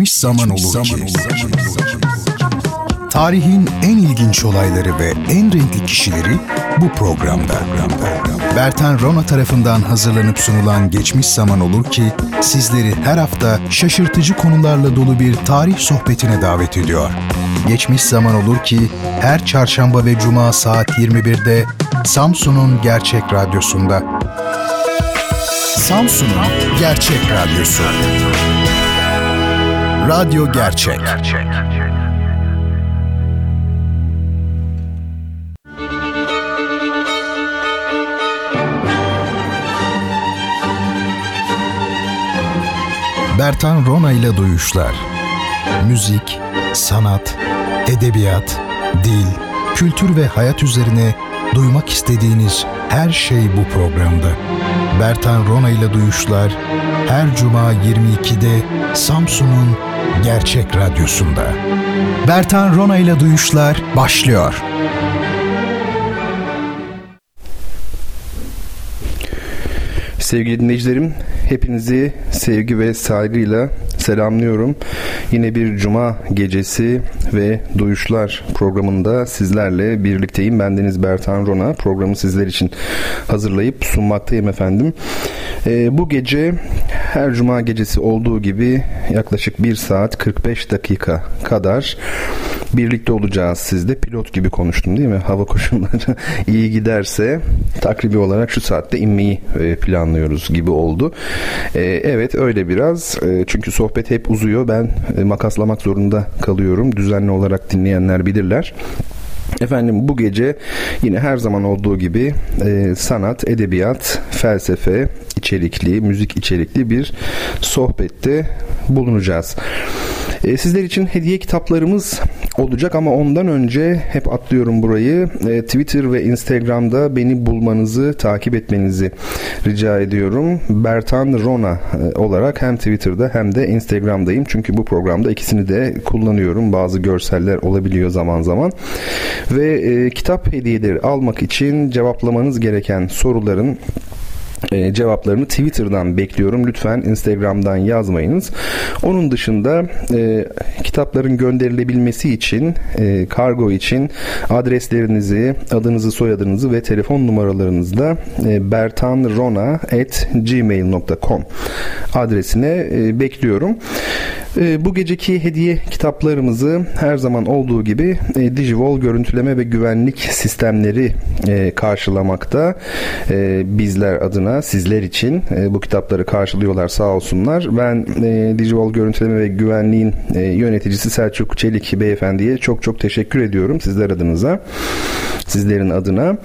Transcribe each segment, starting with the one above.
geçmiş zaman olur ki. Tarihin en ilginç olayları ve en renkli kişileri bu programda. Bertan Rona tarafından hazırlanıp sunulan Geçmiş Zaman Olur ki sizleri her hafta şaşırtıcı konularla dolu bir tarih sohbetine davet ediyor. Geçmiş Zaman Olur ki her çarşamba ve cuma saat 21'de Samsun'un Gerçek Radyosu'nda. Samsun'un Gerçek Radyosu. Radyo Gerçek. Gerçek. Bertan Rona ile Duyuşlar Müzik, sanat, edebiyat, dil, kültür ve hayat üzerine duymak istediğiniz her şey bu programda. Bertan Rona ile Duyuşlar her cuma 22'de Samsun'un Gerçek Radyosu'nda. Bertan Rona ile Duyuşlar başlıyor. Sevgili dinleyicilerim, hepinizi sevgi ve saygıyla selamlıyorum. Yine bir cuma gecesi ve duyuşlar programında sizlerle birlikteyim. Ben Deniz Bertan Rona. Programı sizler için hazırlayıp sunmaktayım efendim. E, bu gece her cuma gecesi olduğu gibi yaklaşık 1 saat 45 dakika kadar birlikte olacağız sizde. Pilot gibi konuştum değil mi? Hava koşulları iyi giderse takribi olarak şu saatte inmeyi e, planlıyoruz gibi oldu. E, evet öyle biraz. E, çünkü sohbet hep uzuyor. Ben makaslamak zorunda kalıyorum. Düzenli olarak dinleyenler bilirler. Efendim bu gece yine her zaman olduğu gibi e, sanat, edebiyat, felsefe içerikli, müzik içerikli bir sohbette bulunacağız. E, sizler için hediye kitaplarımız olacak ama ondan önce hep atlıyorum burayı. E, Twitter ve Instagram'da beni bulmanızı, takip etmenizi rica ediyorum. Bertan Rona e, olarak hem Twitter'da hem de Instagram'dayım. Çünkü bu programda ikisini de kullanıyorum. Bazı görseller olabiliyor zaman zaman. Ve e, kitap hediyeleri almak için cevaplamanız gereken soruların e, cevaplarını Twitter'dan bekliyorum. Lütfen Instagram'dan yazmayınız. Onun dışında e, kitapların gönderilebilmesi için e, kargo için adreslerinizi, adınızı, soyadınızı ve telefon numaralarınızı e, bertanrona@gmail.com adresine e, bekliyorum. E, bu geceki hediye kitaplarımızı her zaman olduğu gibi e, Digivol görüntüleme ve güvenlik sistemleri e, karşılamakta. E, bizler adına sizler için e, bu kitapları karşılıyorlar sağ olsunlar. Ben e, Digivol görüntüleme ve güvenliğin e, yöneticisi Selçuk Çelik beyefendiye çok çok teşekkür ediyorum sizler adınıza. Sizlerin adına.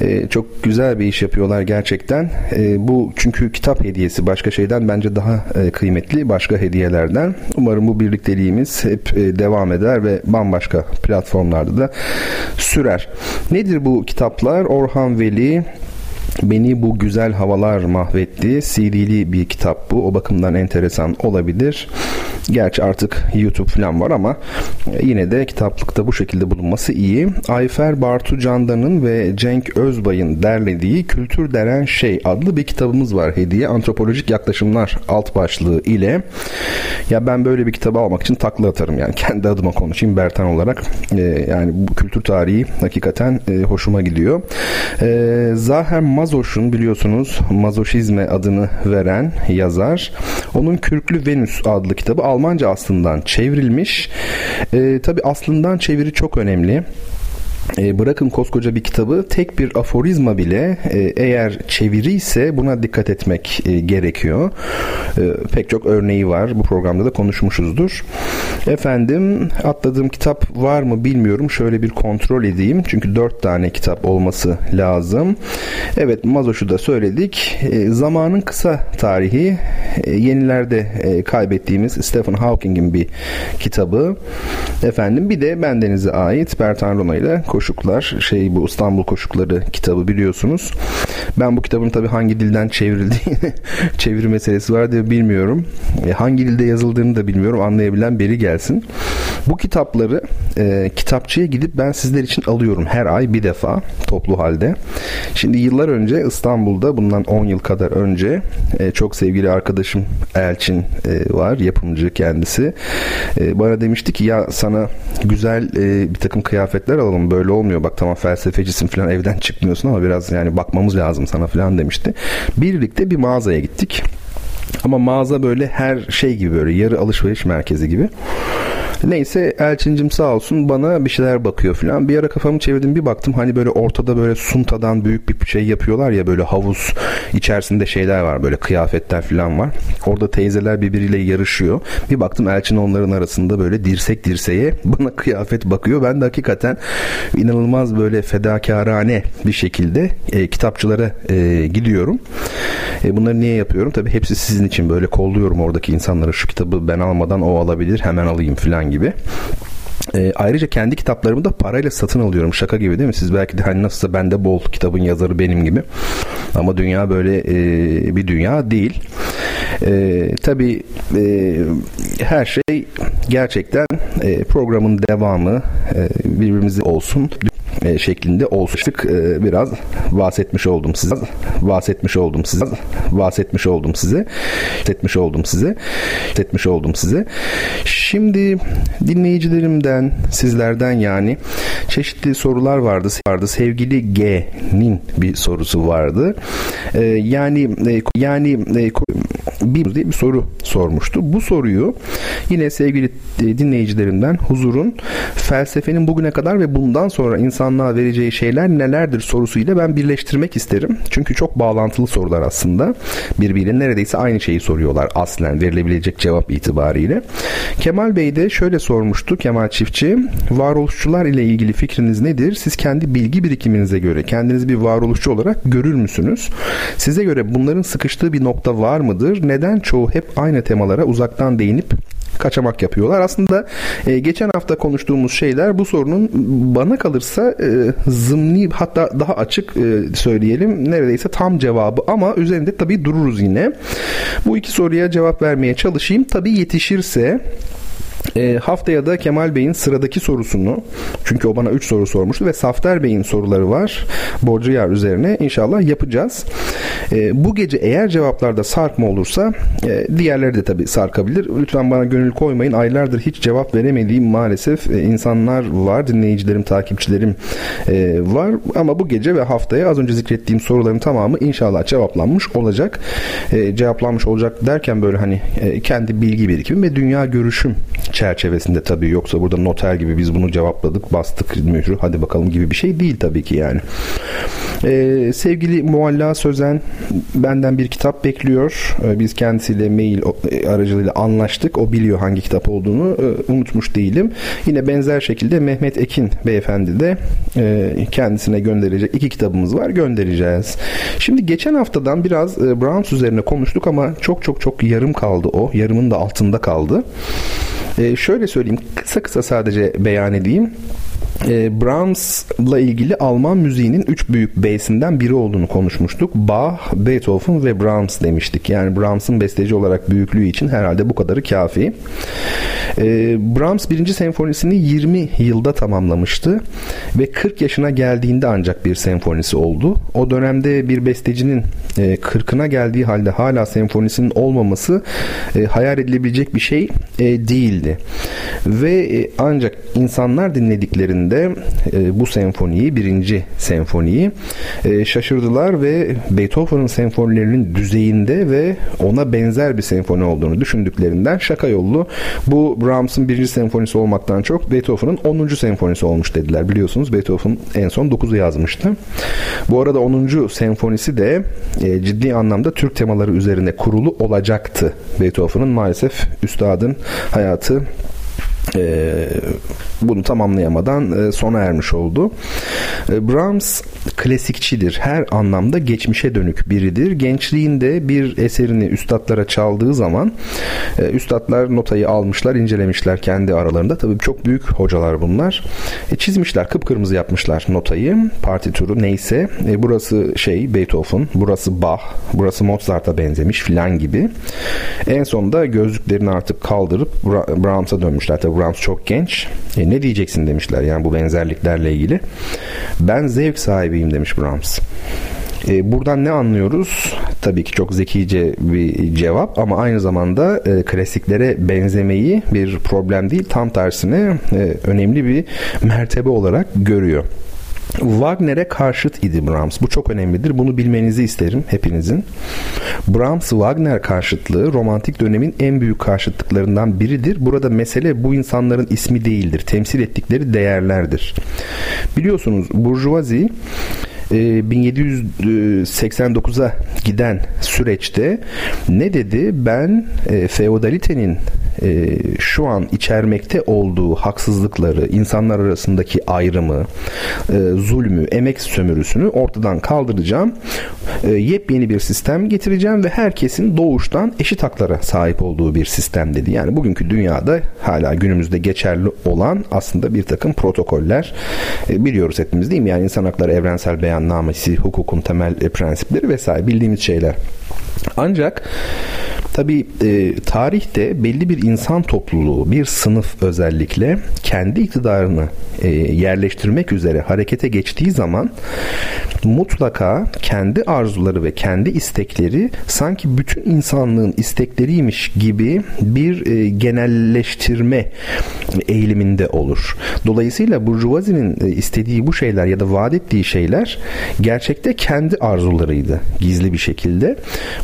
E, çok güzel bir iş yapıyorlar gerçekten. E, bu çünkü kitap hediyesi başka şeyden bence daha e, kıymetli başka hediyelerden. Umarım bu birlikteliğimiz hep e, devam eder ve bambaşka platformlarda da sürer. Nedir bu kitaplar? Orhan Veli Beni bu güzel havalar mahvetti. CD'li bir kitap bu. O bakımdan enteresan olabilir. Gerçi artık YouTube falan var ama e, yine de kitaplıkta bu şekilde bulunması iyi. Ayfer Bartu Candan'ın ve Cenk Özbay'ın derlediği Kültür Denen Şey adlı bir kitabımız var hediye. Antropolojik yaklaşımlar alt başlığı ile. Ya ben böyle bir kitabı almak için takla atarım yani kendi adıma konuşayım Bertan olarak. Ee, yani bu kültür tarihi hakikaten e, hoşuma gidiyor. Ee, Zaher Mazoş'un biliyorsunuz mazoşizme adını veren yazar. Onun Kürklü Venüs adlı kitabı Almanca aslından çevrilmiş. E, tabii aslından çeviri çok önemli e, bırakın koskoca bir kitabı tek bir aforizma bile e, eğer çeviri ise buna dikkat etmek e, gerekiyor. Pek çok örneği var. Bu programda da konuşmuşuzdur. Efendim atladığım kitap var mı bilmiyorum. Şöyle bir kontrol edeyim. Çünkü dört tane kitap olması lazım. Evet Mazoş'u da söyledik. Zamanın kısa tarihi yenilerde kaybettiğimiz Stephen Hawking'in bir kitabı. Efendim bir de bendenize ait Bertan Rona ile Koşuklar şey bu İstanbul Koşukları kitabı biliyorsunuz. Ben bu kitabın tabii hangi dilden çevrildiğini çeviri meselesi var diye bilmiyorum. E, hangi dilde yazıldığını da bilmiyorum. Anlayabilen biri gelsin. Bu kitapları e, kitapçıya gidip ben sizler için alıyorum her ay bir defa toplu halde. Şimdi yıllar önce İstanbul'da bundan 10 yıl kadar önce e, çok sevgili arkadaşım Elçin e, var yapımcı kendisi. E, bana demişti ki ya sana güzel e, bir takım kıyafetler alalım böyle olmuyor bak tamam felsefecisin falan evden çıkmıyorsun ama biraz yani bakmamız lazım sana falan demişti. Birlikte bir mağazaya gittik. Ama mağaza böyle her şey gibi böyle yarı alışveriş merkezi gibi. Neyse Elçincim sağ olsun bana bir şeyler bakıyor falan. Bir ara kafamı çevirdim bir baktım hani böyle ortada böyle suntadan büyük bir şey yapıyorlar ya böyle havuz içerisinde şeyler var böyle kıyafetler falan var. Orada teyzeler birbiriyle yarışıyor. Bir baktım Elçin onların arasında böyle dirsek dirseğe bana kıyafet bakıyor. Ben de hakikaten inanılmaz böyle fedakarane bir şekilde e, kitapçılara e, gidiyorum. E, bunları niye yapıyorum? Tabii hepsi sizin için böyle kolluyorum oradaki insanlara şu kitabı ben almadan o alabilir hemen alayım falan gibi. E, ayrıca kendi kitaplarımı da parayla satın alıyorum. Şaka gibi değil mi? Siz belki de hani nasılsa bende bol kitabın yazarı benim gibi. Ama dünya böyle e, bir dünya değil. E, tabii e, her şey gerçekten e, programın devamı e, birbirimizi olsun e, şeklinde oluştuk. E, biraz bahsetmiş oldum size. Bahsetmiş oldum size. Bahsetmiş oldum size. Etmiş oldum size. Etmiş oldum size. Şimdi dinleyicilerimden, sizlerden yani çeşitli sorular vardı. vardı. Sevgili G'nin bir sorusu vardı. E, yani e, yani e, bir diye bir soru sormuştu. Bu soruyu yine sevgili e, dinleyicilerimden huzurun felsefenin bugüne kadar ve bundan sonra insanlığa vereceği şeyler nelerdir sorusuyla ben birleştirmek isterim. Çünkü çok bağlantılı sorular aslında. Birbiriyle neredeyse aynı şeyi soruyorlar aslen verilebilecek cevap itibariyle. Kemal Bey de şöyle sormuştu Kemal Çiftçi. Varoluşçular ile ilgili fikriniz nedir? Siz kendi bilgi birikiminize göre kendinizi bir varoluşçu olarak görür müsünüz? Size göre bunların sıkıştığı bir nokta var mıdır? Neden çoğu hep aynı temalara uzaktan değinip kaçamak yapıyorlar. Aslında e, geçen hafta konuştuğumuz şeyler bu sorunun bana kalırsa e, zımni hatta daha açık e, söyleyelim neredeyse tam cevabı ama üzerinde tabii dururuz yine. Bu iki soruya cevap vermeye çalışayım. Tabii yetişirse e, haftaya da Kemal Bey'in sıradaki sorusunu çünkü o bana 3 soru sormuştu ve Safter Bey'in soruları var borcu yer üzerine inşallah yapacağız. E, bu gece eğer cevaplarda sarkma olursa e, diğerleri de tabii sarkabilir. Lütfen bana gönül koymayın. Aylardır hiç cevap veremediğim maalesef e, insanlar var. Dinleyicilerim, takipçilerim e, var. Ama bu gece ve haftaya az önce zikrettiğim soruların tamamı inşallah cevaplanmış olacak. E, cevaplanmış olacak derken böyle hani e, kendi bilgi birikimim ve dünya görüşüm çerçevesinde tabii yoksa burada noter gibi biz bunu cevapladık bastık mührü hadi bakalım gibi bir şey değil tabii ki yani. Ee, sevgili Mualla Sözen benden bir kitap bekliyor. Ee, biz kendisiyle mail e, aracılığıyla anlaştık. O biliyor hangi kitap olduğunu. Ee, unutmuş değilim. Yine benzer şekilde Mehmet Ekin beyefendi de e, kendisine gönderecek iki kitabımız var. Göndereceğiz. Şimdi geçen haftadan biraz e, Brahms üzerine konuştuk ama çok çok çok yarım kaldı o. Yarımın da altında kaldı. E, şöyle söyleyeyim kısa kısa sadece beyan edeyim e, Brahms'la ilgili Alman müziğinin üç büyük beysinden biri olduğunu konuşmuştuk. Bach, Beethoven ve Brahms demiştik. Yani Brahms'ın besteci olarak büyüklüğü için herhalde bu kadarı kafi. E, Brahms birinci senfonisini 20 yılda tamamlamıştı ve 40 yaşına geldiğinde ancak bir senfonisi oldu. O dönemde bir bestecinin e, 40'ına geldiği halde hala senfonisinin olmaması e, hayal edilebilecek bir şey e, değildi. Ve e, ancak insanlar dinlediklerinde e, bu senfoniyi, birinci senfoniyi e, şaşırdılar ve Beethoven'ın senfonilerinin düzeyinde ve ona benzer bir senfoni olduğunu düşündüklerinden şaka yollu bu Brahms'ın birinci senfonisi olmaktan çok Beethoven'ın 10. senfonisi olmuş dediler. Biliyorsunuz Beethoven en son 9'u yazmıştı. Bu arada 10. senfonisi de ciddi anlamda Türk temaları üzerine kurulu olacaktı. Beethoven'ın maalesef üstadın hayatı Seite e, bunu tamamlayamadan e, sona ermiş oldu. E, Brahms klasikçidir. Her anlamda geçmişe dönük biridir. Gençliğinde bir eserini üstadlara çaldığı zaman e, üstadlar notayı almışlar, incelemişler kendi aralarında. Tabii çok büyük hocalar bunlar. E, çizmişler, kıpkırmızı yapmışlar notayı, partitürü neyse. E, burası şey Beethoven, burası Bach, burası Mozart'a benzemiş filan gibi. En sonunda gözlüklerini artık kaldırıp Brahms'a dönmüşler. Tabii Brahms çok genç. E, ne diyeceksin demişler yani bu benzerliklerle ilgili. Ben zevk sahibiyim demiş Brahms. E, buradan ne anlıyoruz? Tabii ki çok zekice bir cevap ama aynı zamanda e, klasiklere benzemeyi bir problem değil tam tersine e, önemli bir mertebe olarak görüyor. Wagner'e karşıt idi Brahms. Bu çok önemlidir. Bunu bilmenizi isterim hepinizin. Brahms-Wagner karşıtlığı romantik dönemin en büyük karşıtlıklarından biridir. Burada mesele bu insanların ismi değildir. Temsil ettikleri değerlerdir. Biliyorsunuz Burjuvazi 1789'a e, giden süreçte ne dedi? Ben e, feodalitenin e, şu an içermekte olduğu haksızlıkları, insanlar arasındaki ayrımı, e, zulmü, emek sömürüsünü ortadan kaldıracağım. E, yepyeni bir sistem getireceğim ve herkesin doğuştan eşit haklara sahip olduğu bir sistem dedi. Yani bugünkü dünyada hala günümüzde geçerli olan aslında bir takım protokoller e, biliyoruz hepimiz değil mi? Yani insan hakları evrensel beyannamesi, hukukun temel e, prensipleri vesaire bildiğimiz şeyler. Ancak tabi e, tarihte belli bir insan topluluğu, bir sınıf özellikle kendi iktidarını e, yerleştirmek üzere harekete geçtiği zaman mutlaka kendi arzuları ve kendi istekleri sanki bütün insanlığın istekleriymiş gibi bir e, genelleştirme eğiliminde olur. Dolayısıyla Burjuvazi'nin e, istediği bu şeyler ya da vaat ettiği şeyler gerçekte kendi arzularıydı gizli bir şekilde.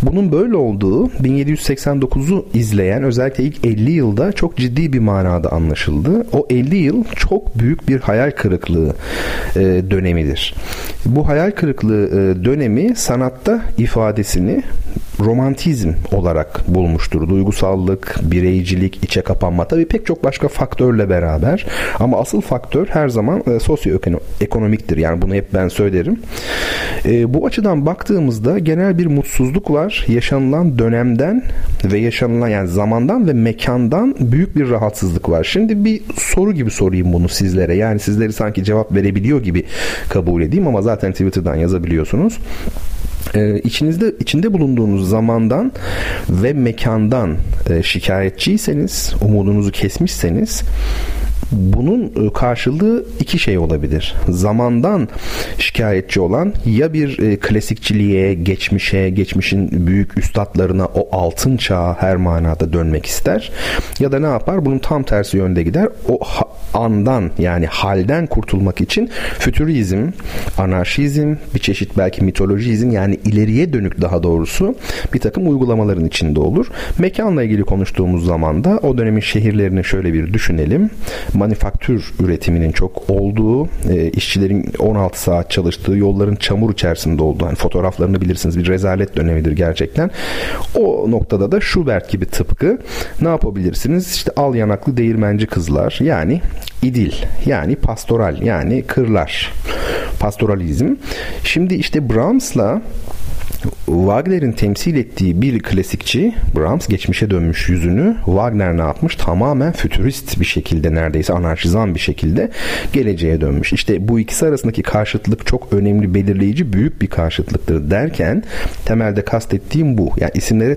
Bunun böyle olduğu 1789'u izleyen özellikle ilk 50 yılda çok ciddi bir manada anlaşıldı. O 50 yıl çok büyük bir hayal kırıklığı e, dönemidir. Bu hayal kırıklığı e, dönemi sanatta ifadesini romantizm olarak bulmuştur. Duygusallık, bireycilik, içe kapanma tabii pek çok başka faktörle beraber ama asıl faktör her zaman e, sosyoekonomiktir. Yani bunu hep ben söylerim. E, bu açıdan baktığımızda genel bir mutsuzluk var. Yaşanılan dönemden ve yaşanılan yani zamandan ve mekandan büyük bir rahatsızlık var. Şimdi bir soru gibi sorayım bunu sizlere. Yani sizleri sanki cevap verebiliyor gibi kabul edeyim ama zaten Twitter'dan yazabiliyorsunuz e, içinizde içinde bulunduğunuz zamandan ve mekandan e, şikayetçiyseniz, umudunuzu kesmişseniz bunun e, karşılığı iki şey olabilir. Zamandan şikayetçi olan ya bir e, klasikçiliğe, geçmişe, geçmişin büyük üstadlarına o altın çağa her manada dönmek ister. Ya da ne yapar? Bunun tam tersi yönde gider. O andan yani halden kurtulmak için fütürizm, anarşizm, bir çeşit belki mitolojizm yani ileriye dönük daha doğrusu bir takım uygulamaların içinde olur. Mekanla ilgili konuştuğumuz zaman da o dönemin şehirlerini şöyle bir düşünelim manifaktür üretiminin çok olduğu, e, işçilerin 16 saat çalıştığı, yolların çamur içerisinde olduğu, hani fotoğraflarını bilirsiniz bir rezalet dönemidir gerçekten. O noktada da Schubert gibi tıpkı ne yapabilirsiniz? İşte al yanaklı değirmenci kızlar yani idil yani pastoral yani kırlar pastoralizm. Şimdi işte Brahms'la Wagner'in temsil ettiği bir klasikçi Brahms geçmişe dönmüş yüzünü Wagner ne yapmış? Tamamen fütürist bir şekilde neredeyse anarşizan bir şekilde geleceğe dönmüş. İşte bu ikisi arasındaki karşıtlık çok önemli, belirleyici, büyük bir karşıtlıktır derken temelde kastettiğim bu. Yani isimlere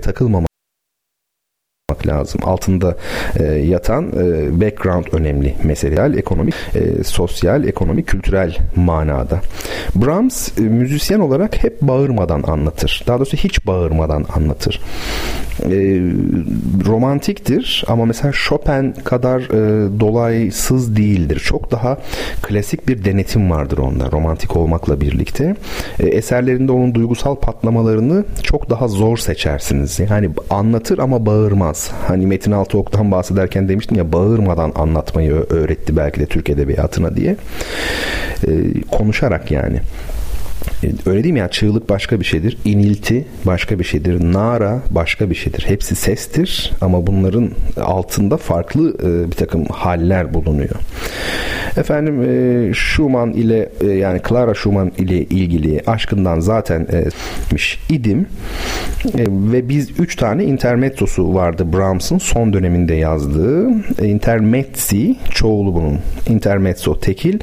takılmama lazım. Altında e, yatan e, background önemli meseleler ekonomik, e, sosyal, ekonomik, kültürel manada. Brahms e, müzisyen olarak hep bağırmadan anlatır. Daha doğrusu hiç bağırmadan anlatır. E, romantiktir ama mesela Chopin kadar e, dolaysız değildir. Çok daha klasik bir denetim vardır onda romantik olmakla birlikte. E, eserlerinde onun duygusal patlamalarını çok daha zor seçersiniz. Yani anlatır ama bağırmaz. Hani Metin Altıok'tan bahsederken demiştim ya bağırmadan anlatmayı öğretti belki de Türk Edebiyatı'na diye. E, konuşarak yani. E, öyle değil mi? Yani çığlık başka bir şeydir. İnilti başka bir şeydir. Nara başka bir şeydir. Hepsi sestir ama bunların altında farklı e, bir takım haller bulunuyor. Efendim e, Schumann ile yani Clara Schumann ile ilgili aşkından zaten idim ve biz üç tane intermezzosu vardı Brahms'ın son döneminde yazdığı. Intermezzi çoğulu bunun. Intermezzo tekil.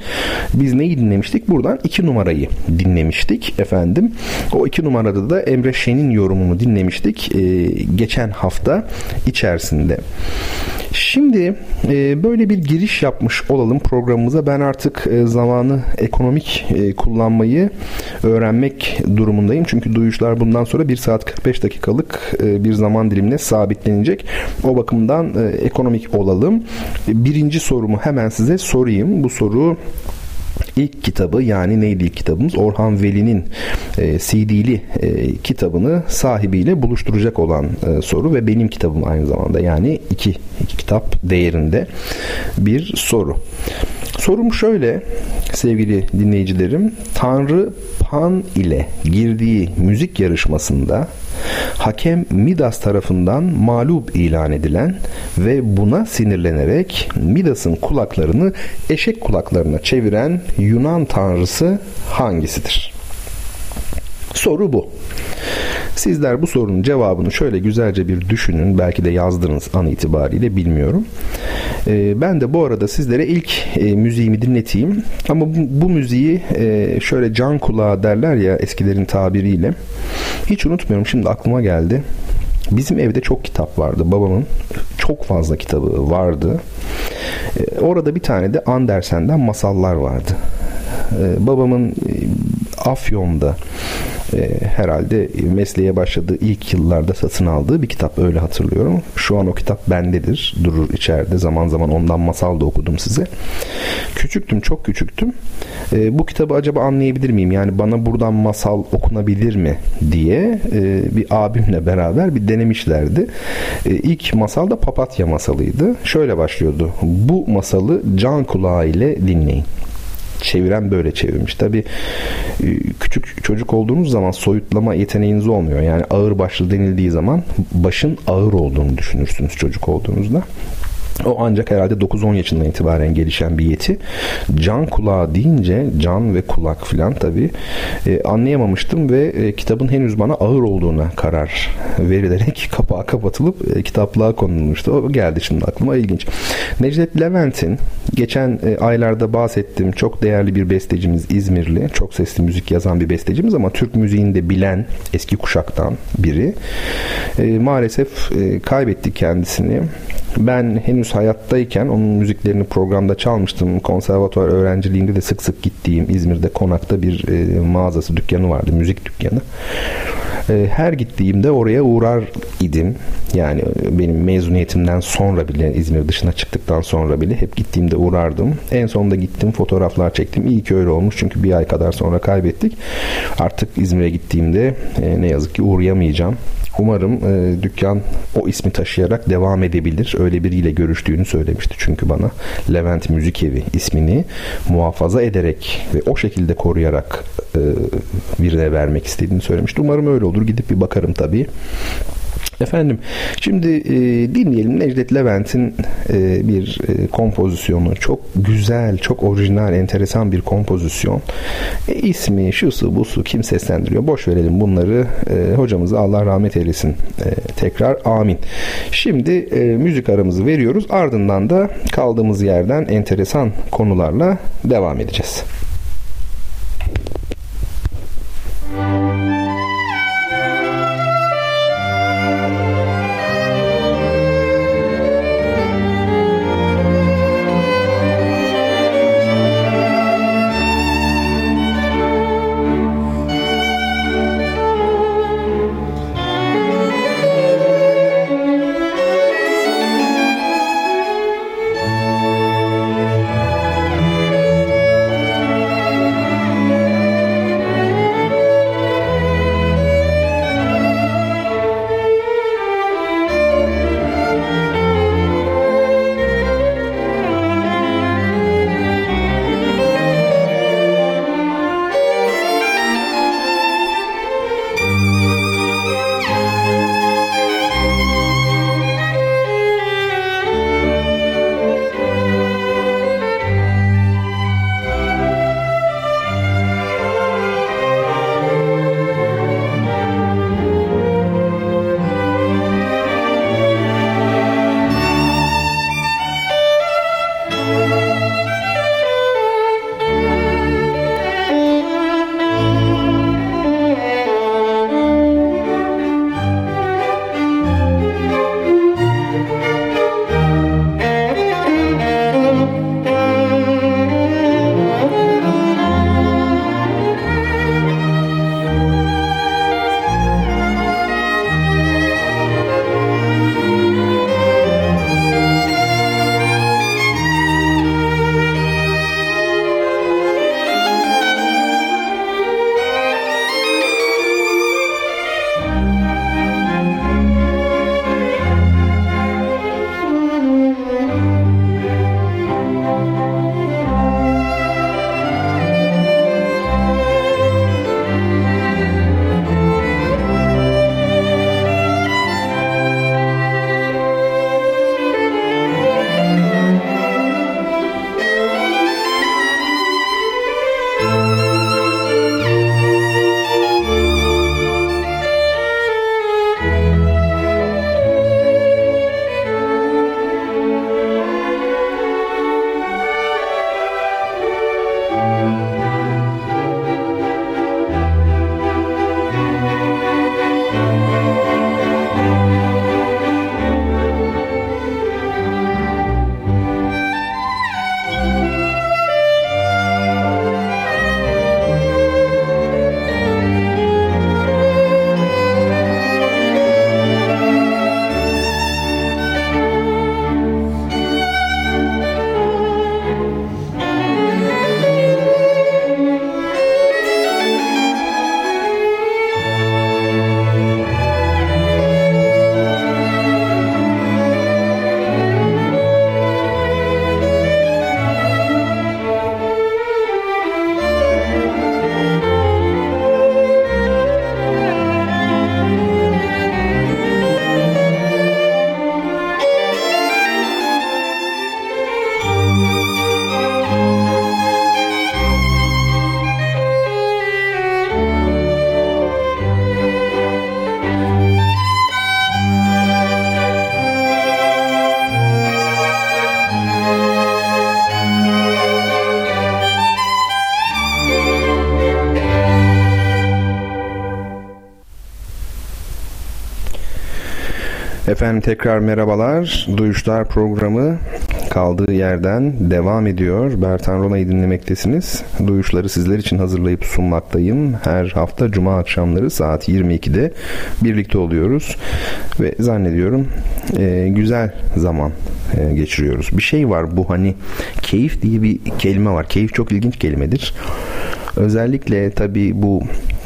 Biz neyi dinlemiştik? Buradan iki numarayı dinlemiştik dinlemiştik efendim. O iki numarada da Emre Şen'in yorumunu dinlemiştik e, geçen hafta içerisinde. Şimdi e, böyle bir giriş yapmış olalım programımıza. Ben artık e, zamanı ekonomik e, kullanmayı öğrenmek durumundayım. Çünkü duyuşlar bundan sonra 1 saat 45 dakikalık e, bir zaman dilimine sabitlenecek. O bakımdan e, ekonomik olalım. Birinci sorumu hemen size sorayım. Bu soru ilk kitabı yani neydi ilk kitabımız? Orhan Veli'nin e, CD'li e, kitabını sahibiyle buluşturacak olan e, soru ve benim kitabım aynı zamanda yani iki, iki kitap değerinde bir soru. Sorum şöyle sevgili dinleyicilerim. Tanrı Pan ile girdiği müzik yarışmasında hakem Midas tarafından mağlup ilan edilen ve buna sinirlenerek Midas'ın kulaklarını eşek kulaklarına çeviren Yunan tanrısı hangisidir? Soru bu. Sizler bu sorunun cevabını şöyle güzelce bir düşünün. Belki de yazdınız an itibariyle bilmiyorum. Ee, ben de bu arada sizlere ilk e, müziğimi dinleteyim. Ama bu, bu müziği e, şöyle can kulağı derler ya eskilerin tabiriyle. Hiç unutmuyorum şimdi aklıma geldi. Bizim evde çok kitap vardı. Babamın çok fazla kitabı vardı. Ee, orada bir tane de Andersen'den masallar vardı. Ee, babamın e, Afyon'da e, herhalde mesleğe başladığı ilk yıllarda satın aldığı bir kitap öyle hatırlıyorum. Şu an o kitap bendedir. Durur içeride. Zaman zaman ondan masal da okudum size. Küçüktüm, çok küçüktüm. E, bu kitabı acaba anlayabilir miyim? Yani bana buradan masal okunabilir mi diye e, bir abimle beraber bir denemişlerdi. E, ilk masal da papatya masalıydı. Şöyle başlıyordu. Bu masalı can kulağı ile dinleyin çeviren böyle çevirmiş. Tabi e, küçük çocuk olduğunuz zaman soyutlama yeteneğiniz olmuyor. Yani ağır başlı denildiği zaman başın ağır olduğunu düşünürsünüz çocuk olduğunuzda. O ancak herhalde 9-10 yaşından itibaren gelişen bir yeti. Can kulağı deyince can ve kulak filan tabi e, anlayamamıştım ve e, kitabın henüz bana ağır olduğuna karar verilerek kapağı kapatılıp e, kitaplığa konulmuştu. O geldi şimdi aklıma ilginç. Necdet Levent'in geçen e, aylarda bahsettiğim çok değerli bir bestecimiz İzmirli. Çok sesli müzik yazan bir bestecimiz ama Türk müziğini de bilen eski kuşaktan biri. E, maalesef e, kaybettik kendisini. Ben henüz hayattayken onun müziklerini programda çalmıştım. Konservatuvar öğrenciliğinde de sık sık gittiğim İzmir'de konakta bir e, mağazası, dükkanı vardı. Müzik dükkanı. E, her gittiğimde oraya uğrar idim. Yani e, benim mezuniyetimden sonra bile İzmir dışına çıktıktan sonra bile hep gittiğimde uğrardım. En sonunda gittim fotoğraflar çektim. İyi ki öyle olmuş çünkü bir ay kadar sonra kaybettik. Artık İzmir'e gittiğimde e, ne yazık ki uğrayamayacağım. Umarım e, dükkan o ismi taşıyarak devam edebilir. Öyle biriyle görüştüğünü söylemişti çünkü bana. Levent Müzik Evi ismini muhafaza ederek ve o şekilde koruyarak e, birine vermek istediğini söylemişti. Umarım öyle olur. Gidip bir bakarım tabii. Efendim şimdi e, dinleyelim Necdet Levent'in e, bir e, kompozisyonu. Çok güzel, çok orijinal, enteresan bir kompozisyon. E, ismi, şusu, busu kim seslendiriyor? Boş verelim bunları. E, hocamıza Allah rahmet eylesin. E, tekrar amin. Şimdi e, müzik aramızı veriyoruz. Ardından da kaldığımız yerden enteresan konularla devam edeceğiz. Efendim tekrar merhabalar. Duyuşlar programı kaldığı yerden devam ediyor. Bertan Roma'yı dinlemektesiniz. Duyuşları sizler için hazırlayıp sunmaktayım. Her hafta cuma akşamları saat 22'de birlikte oluyoruz. Ve zannediyorum e, güzel zaman e, geçiriyoruz. Bir şey var bu hani keyif diye bir kelime var. Keyif çok ilginç kelimedir. Özellikle tabii bu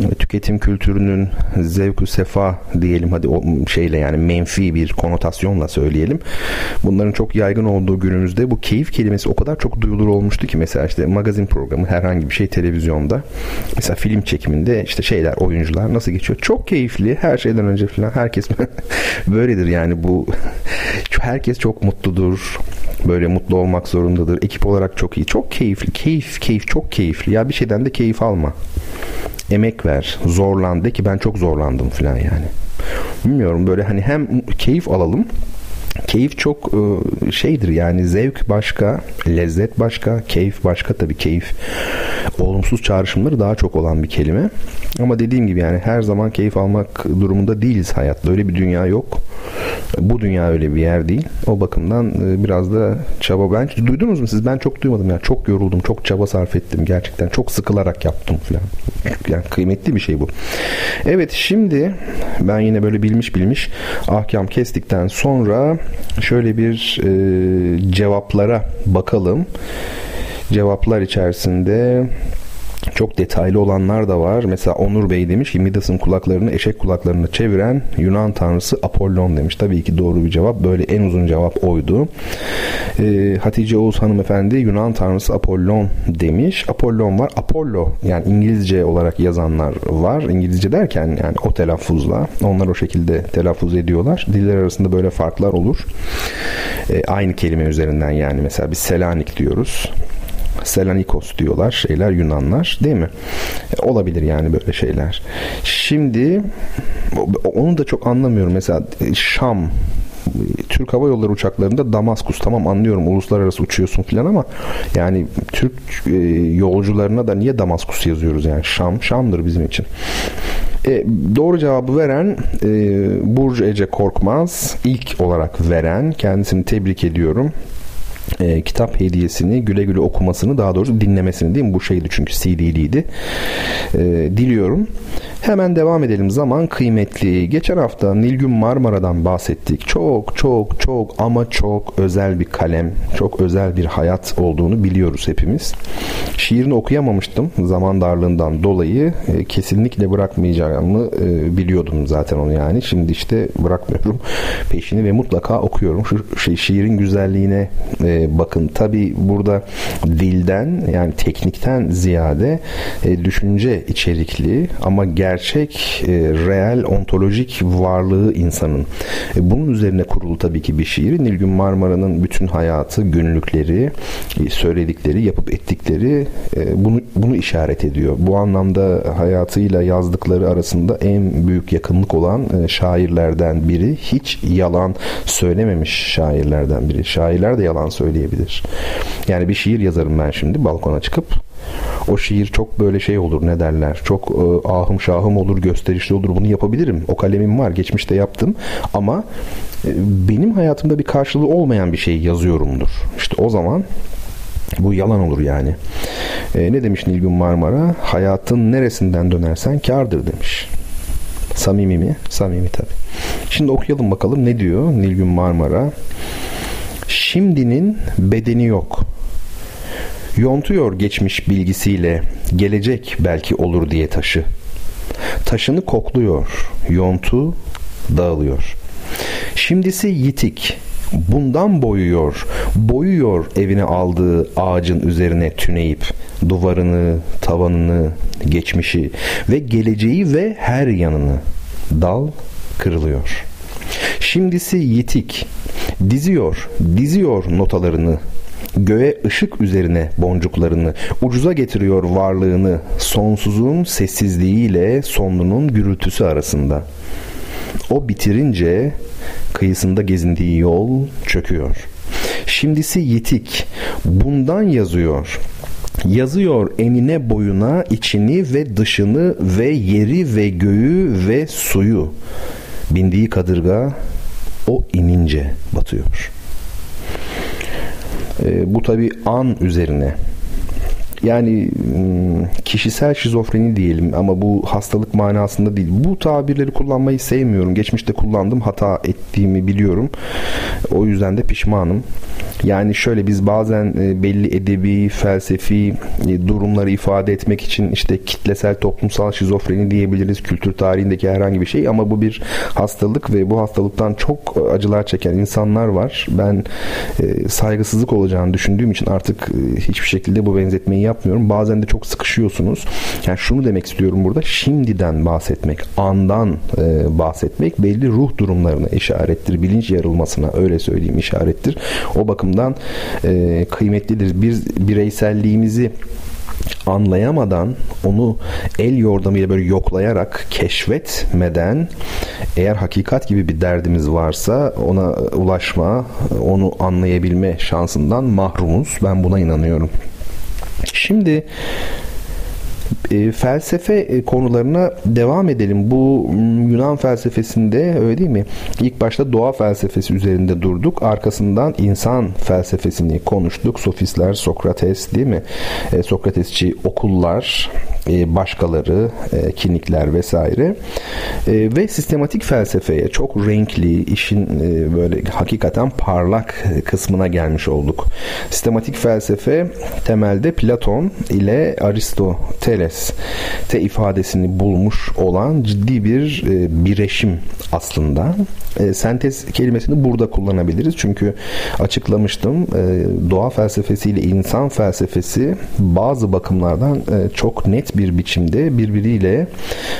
tüketim kültürünün zevku sefa diyelim hadi o şeyle yani menfi bir konotasyonla söyleyelim. Bunların çok yaygın olduğu günümüzde bu keyif kelimesi o kadar çok duyulur olmuştu ki mesela işte magazin programı herhangi bir şey televizyonda mesela film çekiminde işte şeyler oyuncular nasıl geçiyor? Çok keyifli her şeyden önce falan herkes böyledir yani bu herkes çok mutludur böyle mutlu olmak zorundadır. Ekip olarak çok iyi. Çok keyifli. Keyif, keyif çok keyifli. Ya bir şeyden de keyif alma. Emek ver. Zorlan. De ki ben çok zorlandım falan yani. Bilmiyorum böyle hani hem keyif alalım Keyif çok e, şeydir yani zevk başka, lezzet başka, keyif başka tabii keyif. Olumsuz çağrışımları daha çok olan bir kelime. Ama dediğim gibi yani her zaman keyif almak durumunda değiliz hayatta. Öyle bir dünya yok. Bu dünya öyle bir yer değil. O bakımdan e, biraz da çaba. Ben duydunuz mu siz? Ben çok duymadım ya. Çok yoruldum. Çok çaba sarf ettim gerçekten. Çok sıkılarak yaptım falan. Yani kıymetli bir şey bu. Evet şimdi ben yine böyle bilmiş bilmiş ahkam kestikten sonra şöyle bir e, cevaplara bakalım. Cevaplar içerisinde çok detaylı olanlar da var. Mesela Onur Bey demiş ki Midas'ın kulaklarını eşek kulaklarını çeviren Yunan tanrısı Apollon demiş. Tabii ki doğru bir cevap. Böyle en uzun cevap oydu. Ee, Hatice Oğuz hanımefendi Yunan tanrısı Apollon demiş. Apollon var. Apollo yani İngilizce olarak yazanlar var. İngilizce derken yani o telaffuzla. Onlar o şekilde telaffuz ediyorlar. Diller arasında böyle farklar olur. Ee, aynı kelime üzerinden yani mesela biz Selanik diyoruz. Selanikos diyorlar şeyler Yunanlar değil mi? E, olabilir yani böyle şeyler. Şimdi onu da çok anlamıyorum. Mesela e, Şam Türk Hava Yolları uçaklarında Damaskus tamam anlıyorum uluslararası uçuyorsun filan ama yani Türk e, yolcularına da niye Damaskus yazıyoruz yani Şam Şam'dır bizim için. E, doğru cevabı veren e, Burcu Ece Korkmaz ilk olarak veren kendisini tebrik ediyorum e, kitap hediyesini güle güle okumasını daha doğrusu dinlemesini değil mi? Bu şeydi çünkü CD'liydi. E, diliyorum. Hemen devam edelim. Zaman kıymetli. Geçen hafta Nilgün Marmara'dan bahsettik. Çok çok çok ama çok özel bir kalem. Çok özel bir hayat olduğunu biliyoruz hepimiz. Şiirini okuyamamıştım zaman darlığından dolayı. E, kesinlikle bırakmayacağımı e, biliyordum zaten onu yani. Şimdi işte bırakmıyorum peşini ve mutlaka okuyorum. Şu şey, şiirin güzelliğine e, bakın. Tabi burada dilden yani teknikten ziyade e, düşünce içerikli ama gerçek, e, reel, ontolojik varlığı insanın. E, bunun üzerine kurulu tabii ki bir şiir. Nilgün Marmara'nın bütün hayatı, günlükleri, e, söyledikleri, yapıp ettikleri e, bunu bunu işaret ediyor. Bu anlamda hayatıyla yazdıkları arasında en büyük yakınlık olan e, şairlerden biri. Hiç yalan söylememiş şairlerden biri. Şairler de yalan söyleyebilir. Yani bir şiir yazarım ben şimdi balkona çıkıp o şiir çok böyle şey olur ne derler çok e, ahım şahım olur gösterişli olur bunu yapabilirim o kalemim var geçmişte yaptım ama e, benim hayatımda bir karşılığı olmayan bir şey yazıyorumdur işte o zaman bu yalan olur yani. E, ne demiş Nilgün Marmara? Hayatın neresinden dönersen kardır demiş. Samimi mi? Samimi tabi. Şimdi okuyalım bakalım ne diyor Nilgün Marmara. Şimdinin bedeni yok. Yontuyor geçmiş bilgisiyle, gelecek belki olur diye taşı. Taşını kokluyor, yontu dağılıyor. Şimdisi yitik, bundan boyuyor, boyuyor evine aldığı ağacın üzerine tüneyip duvarını, tavanını, geçmişi ve geleceği ve her yanını. Dal kırılıyor. Şimdisi yitik, diziyor, diziyor notalarını göğe ışık üzerine boncuklarını, ucuza getiriyor varlığını sonsuzun sessizliğiyle sonlunun gürültüsü arasında. O bitirince kıyısında gezindiği yol çöküyor. Şimdisi yitik, bundan yazıyor. Yazıyor enine boyuna içini ve dışını ve yeri ve göğü ve suyu. Bindiği kadırga o inince batıyor. E, bu tabi an üzerine yani hmm, kişisel şizofreni diyelim ama bu hastalık manasında değil. Bu tabirleri kullanmayı sevmiyorum. Geçmişte kullandım. Hata ettiğimi biliyorum. O yüzden de pişmanım. Yani şöyle biz bazen e, belli edebi, felsefi e, durumları ifade etmek için işte kitlesel toplumsal şizofreni diyebiliriz. Kültür tarihindeki herhangi bir şey ama bu bir hastalık ve bu hastalıktan çok acılar çeken insanlar var. Ben e, saygısızlık olacağını düşündüğüm için artık hiçbir şekilde bu benzetmeyi yapmıyorum. Bazen de çok sıkışıyorsunuz. Yani şunu demek istiyorum burada. Şimdiden bahsetmek, andan bahsetmek belli ruh durumlarına işarettir. Bilinç yarılmasına öyle söyleyeyim işarettir. O bakımdan e, kıymetlidir. Biz bireyselliğimizi anlayamadan onu el yordamıyla böyle yoklayarak keşfetmeden eğer hakikat gibi bir derdimiz varsa ona ulaşma, onu anlayabilme şansından mahrumuz. Ben buna inanıyorum. Şimdi e, felsefe e, konularına devam edelim. Bu Yunan felsefesinde öyle değil mi? İlk başta doğa felsefesi üzerinde durduk. Arkasından insan felsefesini konuştuk. Sofistler, Sokrates değil mi? E, Sokratesçi okullar, başkaları, e, kinikler vesaire e, ve sistematik felsefeye çok renkli, işin böyle hakikaten parlak kısmına gelmiş olduk. Sistematik felsefe temelde Platon ile Aristoteles te ifadesini bulmuş olan ciddi bir bireşim aslında. Sentez kelimesini burada kullanabiliriz çünkü açıklamıştım doğa felsefesi ile insan felsefesi bazı bakımlardan çok bir biçimde birbiriyle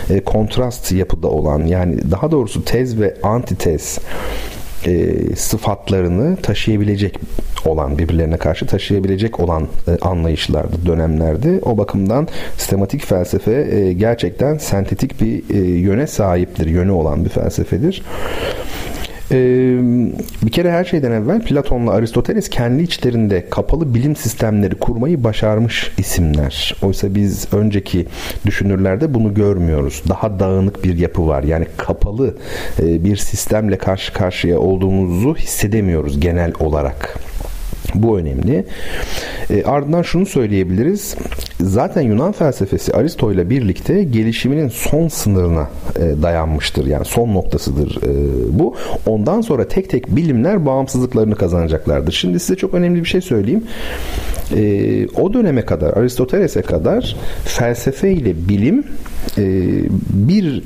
e, kontrast yapıda olan yani daha doğrusu tez ve antitez e, sıfatlarını taşıyabilecek olan birbirlerine karşı taşıyabilecek olan e, anlayışlardı dönemlerde. O bakımdan sistematik felsefe e, gerçekten sentetik bir e, yöne sahiptir, yönü olan bir felsefedir. Ee, bir kere her şeyden evvel Platon'la Aristoteles kendi içlerinde kapalı bilim sistemleri kurmayı başarmış isimler. Oysa biz önceki düşünürlerde bunu görmüyoruz. Daha dağınık bir yapı var. Yani kapalı bir sistemle karşı karşıya olduğumuzu hissedemiyoruz genel olarak. Bu önemli. E, ardından şunu söyleyebiliriz. Zaten Yunan felsefesi Aristo ile birlikte gelişiminin son sınırına e, dayanmıştır. Yani son noktasıdır e, bu. Ondan sonra tek tek bilimler bağımsızlıklarını kazanacaklardır. Şimdi size çok önemli bir şey söyleyeyim. E, o döneme kadar, Aristoteles'e kadar felsefe ile bilim bir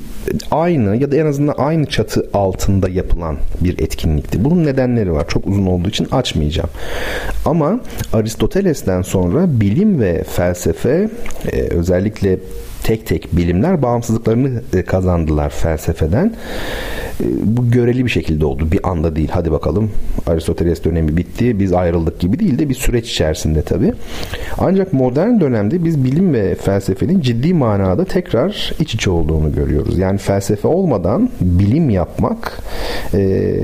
aynı ya da en azından aynı çatı altında yapılan bir etkinlikti. Bunun nedenleri var. Çok uzun olduğu için açmayacağım. Ama Aristoteles'ten sonra bilim ve felsefe e, özellikle tek tek bilimler bağımsızlıklarını e, kazandılar felsefeden. E, bu göreli bir şekilde oldu. Bir anda değil. Hadi bakalım Aristoteles dönemi bitti. Biz ayrıldık gibi değil de bir süreç içerisinde tabii. Ancak modern dönemde biz bilim ve felsefenin ciddi manada tekrar iç içe olduğunu görüyoruz. Yani felsefe olmadan bilim yapmak e,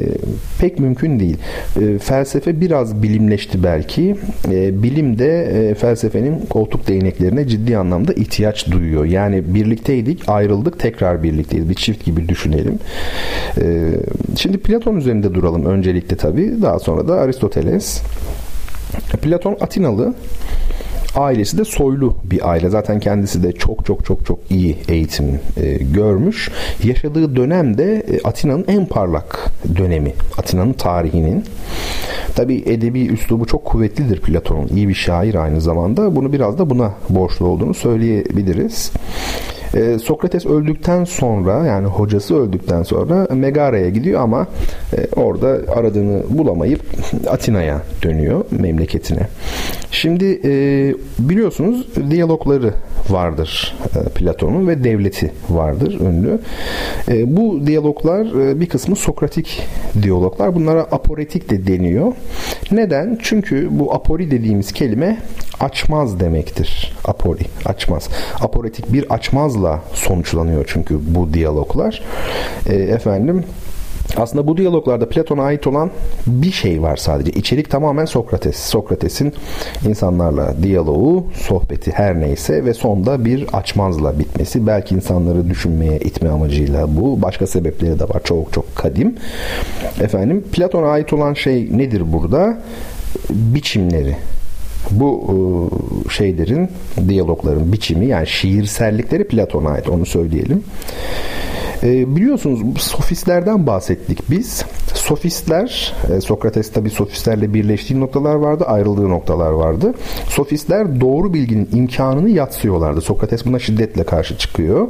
pek mümkün değil. E, felsefe biraz bilimleşti belki. E, bilim de e, felsefenin koltuk değneklerine ciddi anlamda ihtiyaç duyuyor. Yani birlikteydik, ayrıldık, tekrar birlikteyiz. Bir çift gibi düşünelim. Ee, şimdi Platon üzerinde duralım öncelikle tabii. Daha sonra da Aristoteles. Platon Atinalı ailesi de soylu bir aile. Zaten kendisi de çok çok çok çok iyi eğitim e, görmüş. Yaşadığı dönem de e, Atina'nın en parlak dönemi. Atina'nın tarihinin. Tabi edebi üslubu çok kuvvetlidir Platon'un. İyi bir şair aynı zamanda. Bunu biraz da buna borçlu olduğunu söyleyebiliriz. E, Sokrates öldükten sonra yani hocası öldükten sonra Megara'ya gidiyor ama e, orada aradığını bulamayıp Atina'ya dönüyor memleketine. Şimdi e, biliyorsunuz diyalogları vardır e, Platon'un ve devleti vardır ünlü. E, bu diyaloglar e, bir kısmı Sokratik diyaloglar. Bunlara aporetik de deniyor. Neden? Çünkü bu apori dediğimiz kelime açmaz demektir. Apori, açmaz. Aporetik bir açmazla sonuçlanıyor çünkü bu diyaloglar. E, efendim Aslında bu diyaloglarda Platon'a ait olan bir şey var sadece. İçerik tamamen Sokrates. Sokrates'in insanlarla diyaloğu, sohbeti her neyse ve sonda bir açmazla bitmesi. Belki insanları düşünmeye itme amacıyla bu. Başka sebepleri de var. Çok çok kadim. Efendim Platon'a ait olan şey nedir burada? Biçimleri bu e, şeylerin, diyalogların biçimi yani şiirsellikleri Platon'a ait onu söyleyelim. E, biliyorsunuz sofistlerden bahsettik biz. Sofistler, e, Sokrates tabi sofistlerle birleştiği noktalar vardı, ayrıldığı noktalar vardı. Sofistler doğru bilginin imkanını yatsıyorlardı. Sokrates buna şiddetle karşı çıkıyor.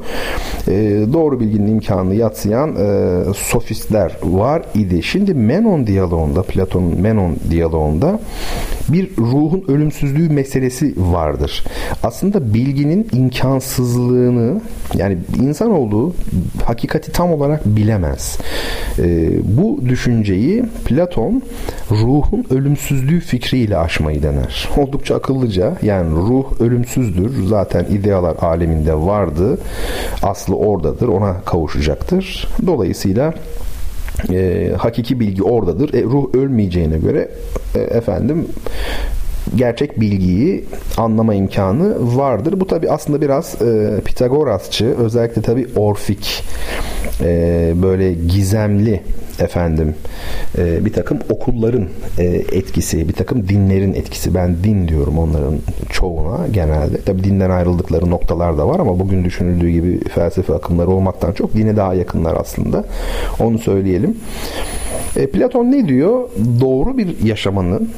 E, doğru bilginin imkanını yatsıyan e, sofistler var idi. Şimdi Menon diyaloğunda, Platon'un Menon diyaloğunda bir ruhun ölümsüzlüğü meselesi vardır. Aslında bilginin imkansızlığını yani insan olduğu hakikati tam olarak bilemez. Bu düşünceyi Platon ruhun ölümsüzlüğü fikriyle aşmayı dener. Oldukça akıllıca yani ruh ölümsüzdür. Zaten idealar aleminde vardı. Aslı oradadır. Ona kavuşacaktır. Dolayısıyla e, hakiki bilgi oradadır. E, ruh ölmeyeceğine göre e, efendim gerçek bilgiyi anlama imkanı vardır. Bu tabi aslında biraz e, Pitagorasçı özellikle tabi Orfik e, böyle gizemli efendim e, bir takım okulların e, etkisi, bir takım dinlerin etkisi. Ben din diyorum onların çoğuna genelde. Tabi dinden ayrıldıkları noktalar da var ama bugün düşünüldüğü gibi felsefe akımları olmaktan çok dine daha yakınlar aslında. Onu söyleyelim. E, Platon ne diyor? Doğru bir yaşamanın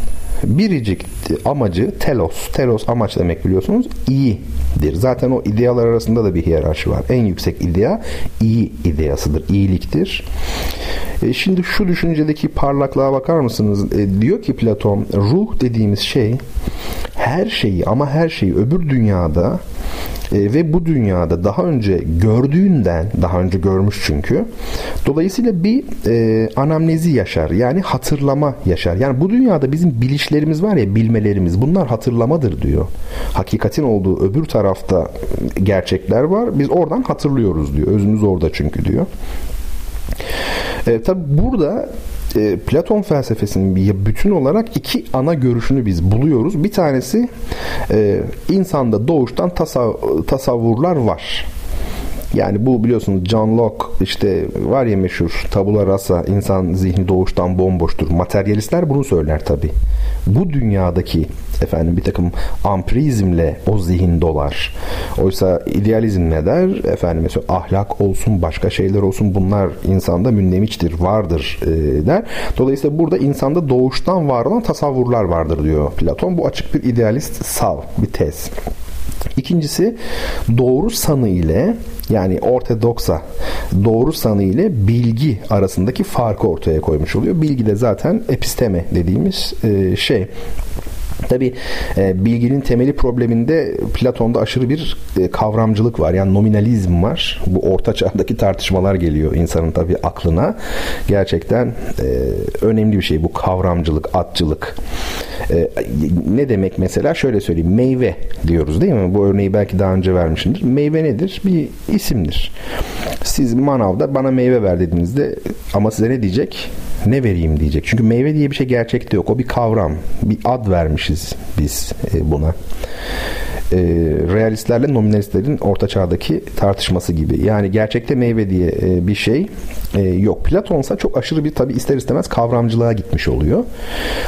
biricik amacı telos. Telos amaç demek biliyorsunuz iyidir. Zaten o idealar arasında da bir hiyerarşi var. En yüksek idea iyi ideasıdır. iyiliktir. E şimdi şu düşüncedeki parlaklığa bakar mısınız? E, diyor ki Platon ruh dediğimiz şey her şeyi ama her şeyi öbür dünyada e, ve bu dünyada daha önce gördüğünden daha önce görmüş çünkü dolayısıyla bir e, anamnezi yaşar yani hatırlama yaşar. Yani bu dünyada bizim bilişlerimiz var ya bilmelerimiz bunlar hatırlamadır diyor. Hakikatin olduğu öbür tarafta gerçekler var biz oradan hatırlıyoruz diyor. Özümüz orada çünkü diyor e, tabi burada e, Platon felsefesinin bütün olarak iki ana görüşünü biz buluyoruz. Bir tanesi e, insanda doğuştan tasav tasavvurlar var. Yani bu biliyorsunuz John Locke işte var ya meşhur tabula rasa insan zihni doğuştan bomboştur. Materyalistler bunu söyler tabi. Bu dünyadaki efendim bir takım ampirizmle o zihin dolar. Oysa idealizm ne der? Efendim mesela ahlak olsun başka şeyler olsun bunlar insanda münneviçtir, vardır e, der. Dolayısıyla burada insanda doğuştan var olan tasavvurlar vardır diyor Platon. Bu açık bir idealist sav, bir tez. İkincisi doğru sanı ile yani ortodoksa doğru sanı ile bilgi arasındaki farkı ortaya koymuş oluyor. Bilgi de zaten episteme dediğimiz e, şey. Tabi e, bilginin temeli probleminde Platon'da aşırı bir e, kavramcılık var. Yani nominalizm var. Bu orta çağdaki tartışmalar geliyor insanın tabi aklına. Gerçekten e, önemli bir şey bu kavramcılık, atçılık. E, ne demek mesela? Şöyle söyleyeyim. Meyve diyoruz değil mi? Bu örneği belki daha önce vermişimdir. Meyve nedir? Bir isimdir. Siz manavda bana meyve ver dediğinizde ama size ne diyecek? Ne vereyim diyecek. Çünkü meyve diye bir şey gerçekte yok. O bir kavram. Bir ad vermişiz biz e, buna e, realistlerle nominalistlerin orta çağdaki tartışması gibi. Yani gerçekte meyve diye e, bir şey e, yok. Platonsa çok aşırı bir tabi ister istemez kavramcılığa gitmiş oluyor.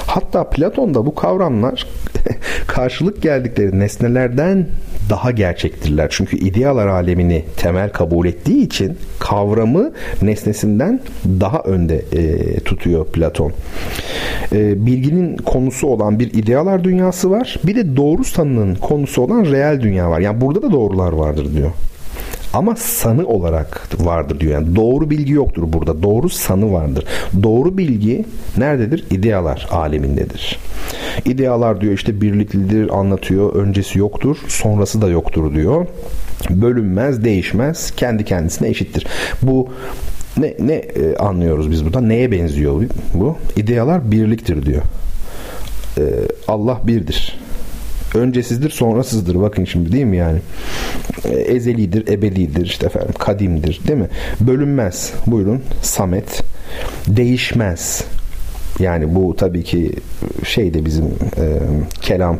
Hatta Platon'da bu kavramlar karşılık geldikleri nesnelerden daha gerçektirler. Çünkü idealar alemini temel kabul ettiği için kavramı nesnesinden daha önde e, tutuyor Platon. E, bilginin konusu olan bir idealar dünyası var. Bir de doğru sanının konusu olan reel dünya var. Yani burada da doğrular vardır diyor. Ama sanı olarak vardır diyor. Yani doğru bilgi yoktur burada. Doğru sanı vardır. Doğru bilgi nerededir? İdealar alemindedir. İdealar diyor işte birliklidir anlatıyor. Öncesi yoktur, sonrası da yoktur diyor. Bölünmez, değişmez, kendi kendisine eşittir. Bu ne ne e, anlıyoruz biz burada? Neye benziyor bu? İdealar birliktir diyor. E, Allah birdir öncesizdir sonrasızdır. Bakın şimdi değil mi yani? Ezelidir ebedidir işte efendim kadimdir değil mi? Bölünmez. Buyurun. Samet. Değişmez. Yani bu tabii ki şey de bizim e, kelam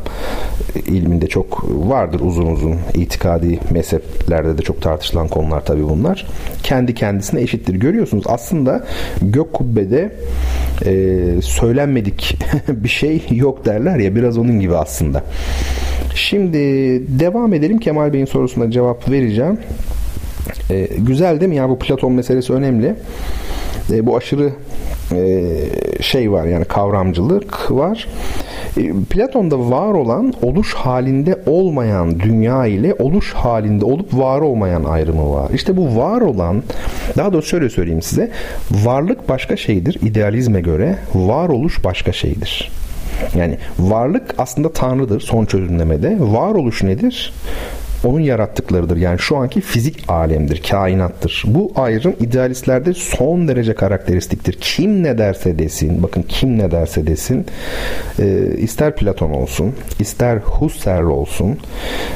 ilminde çok vardır uzun uzun. itikadi mezheplerde de çok tartışılan konular tabii bunlar. Kendi kendisine eşittir. Görüyorsunuz aslında gök kubbede e, söylenmedik bir şey yok derler ya biraz onun gibi aslında. Şimdi devam edelim. Kemal Bey'in sorusuna cevap vereceğim. E, güzel değil mi ya bu Platon meselesi önemli. E, bu aşırı e, şey var yani kavramcılık var. E, Platon'da var olan oluş halinde olmayan dünya ile oluş halinde olup var olmayan ayrımı var. İşte bu var olan daha doğrusu şöyle söyleyeyim size varlık başka şeydir idealizme göre varoluş başka şeydir. Yani varlık aslında Tanrı'dır son çözümlemede. Varoluş nedir? Onun yarattıklarıdır. Yani şu anki fizik alemdir, kainattır. Bu ayrım idealistlerde son derece karakteristiktir. Kim ne derse desin, bakın kim ne derse desin, e, ister Platon olsun, ister Husserl olsun,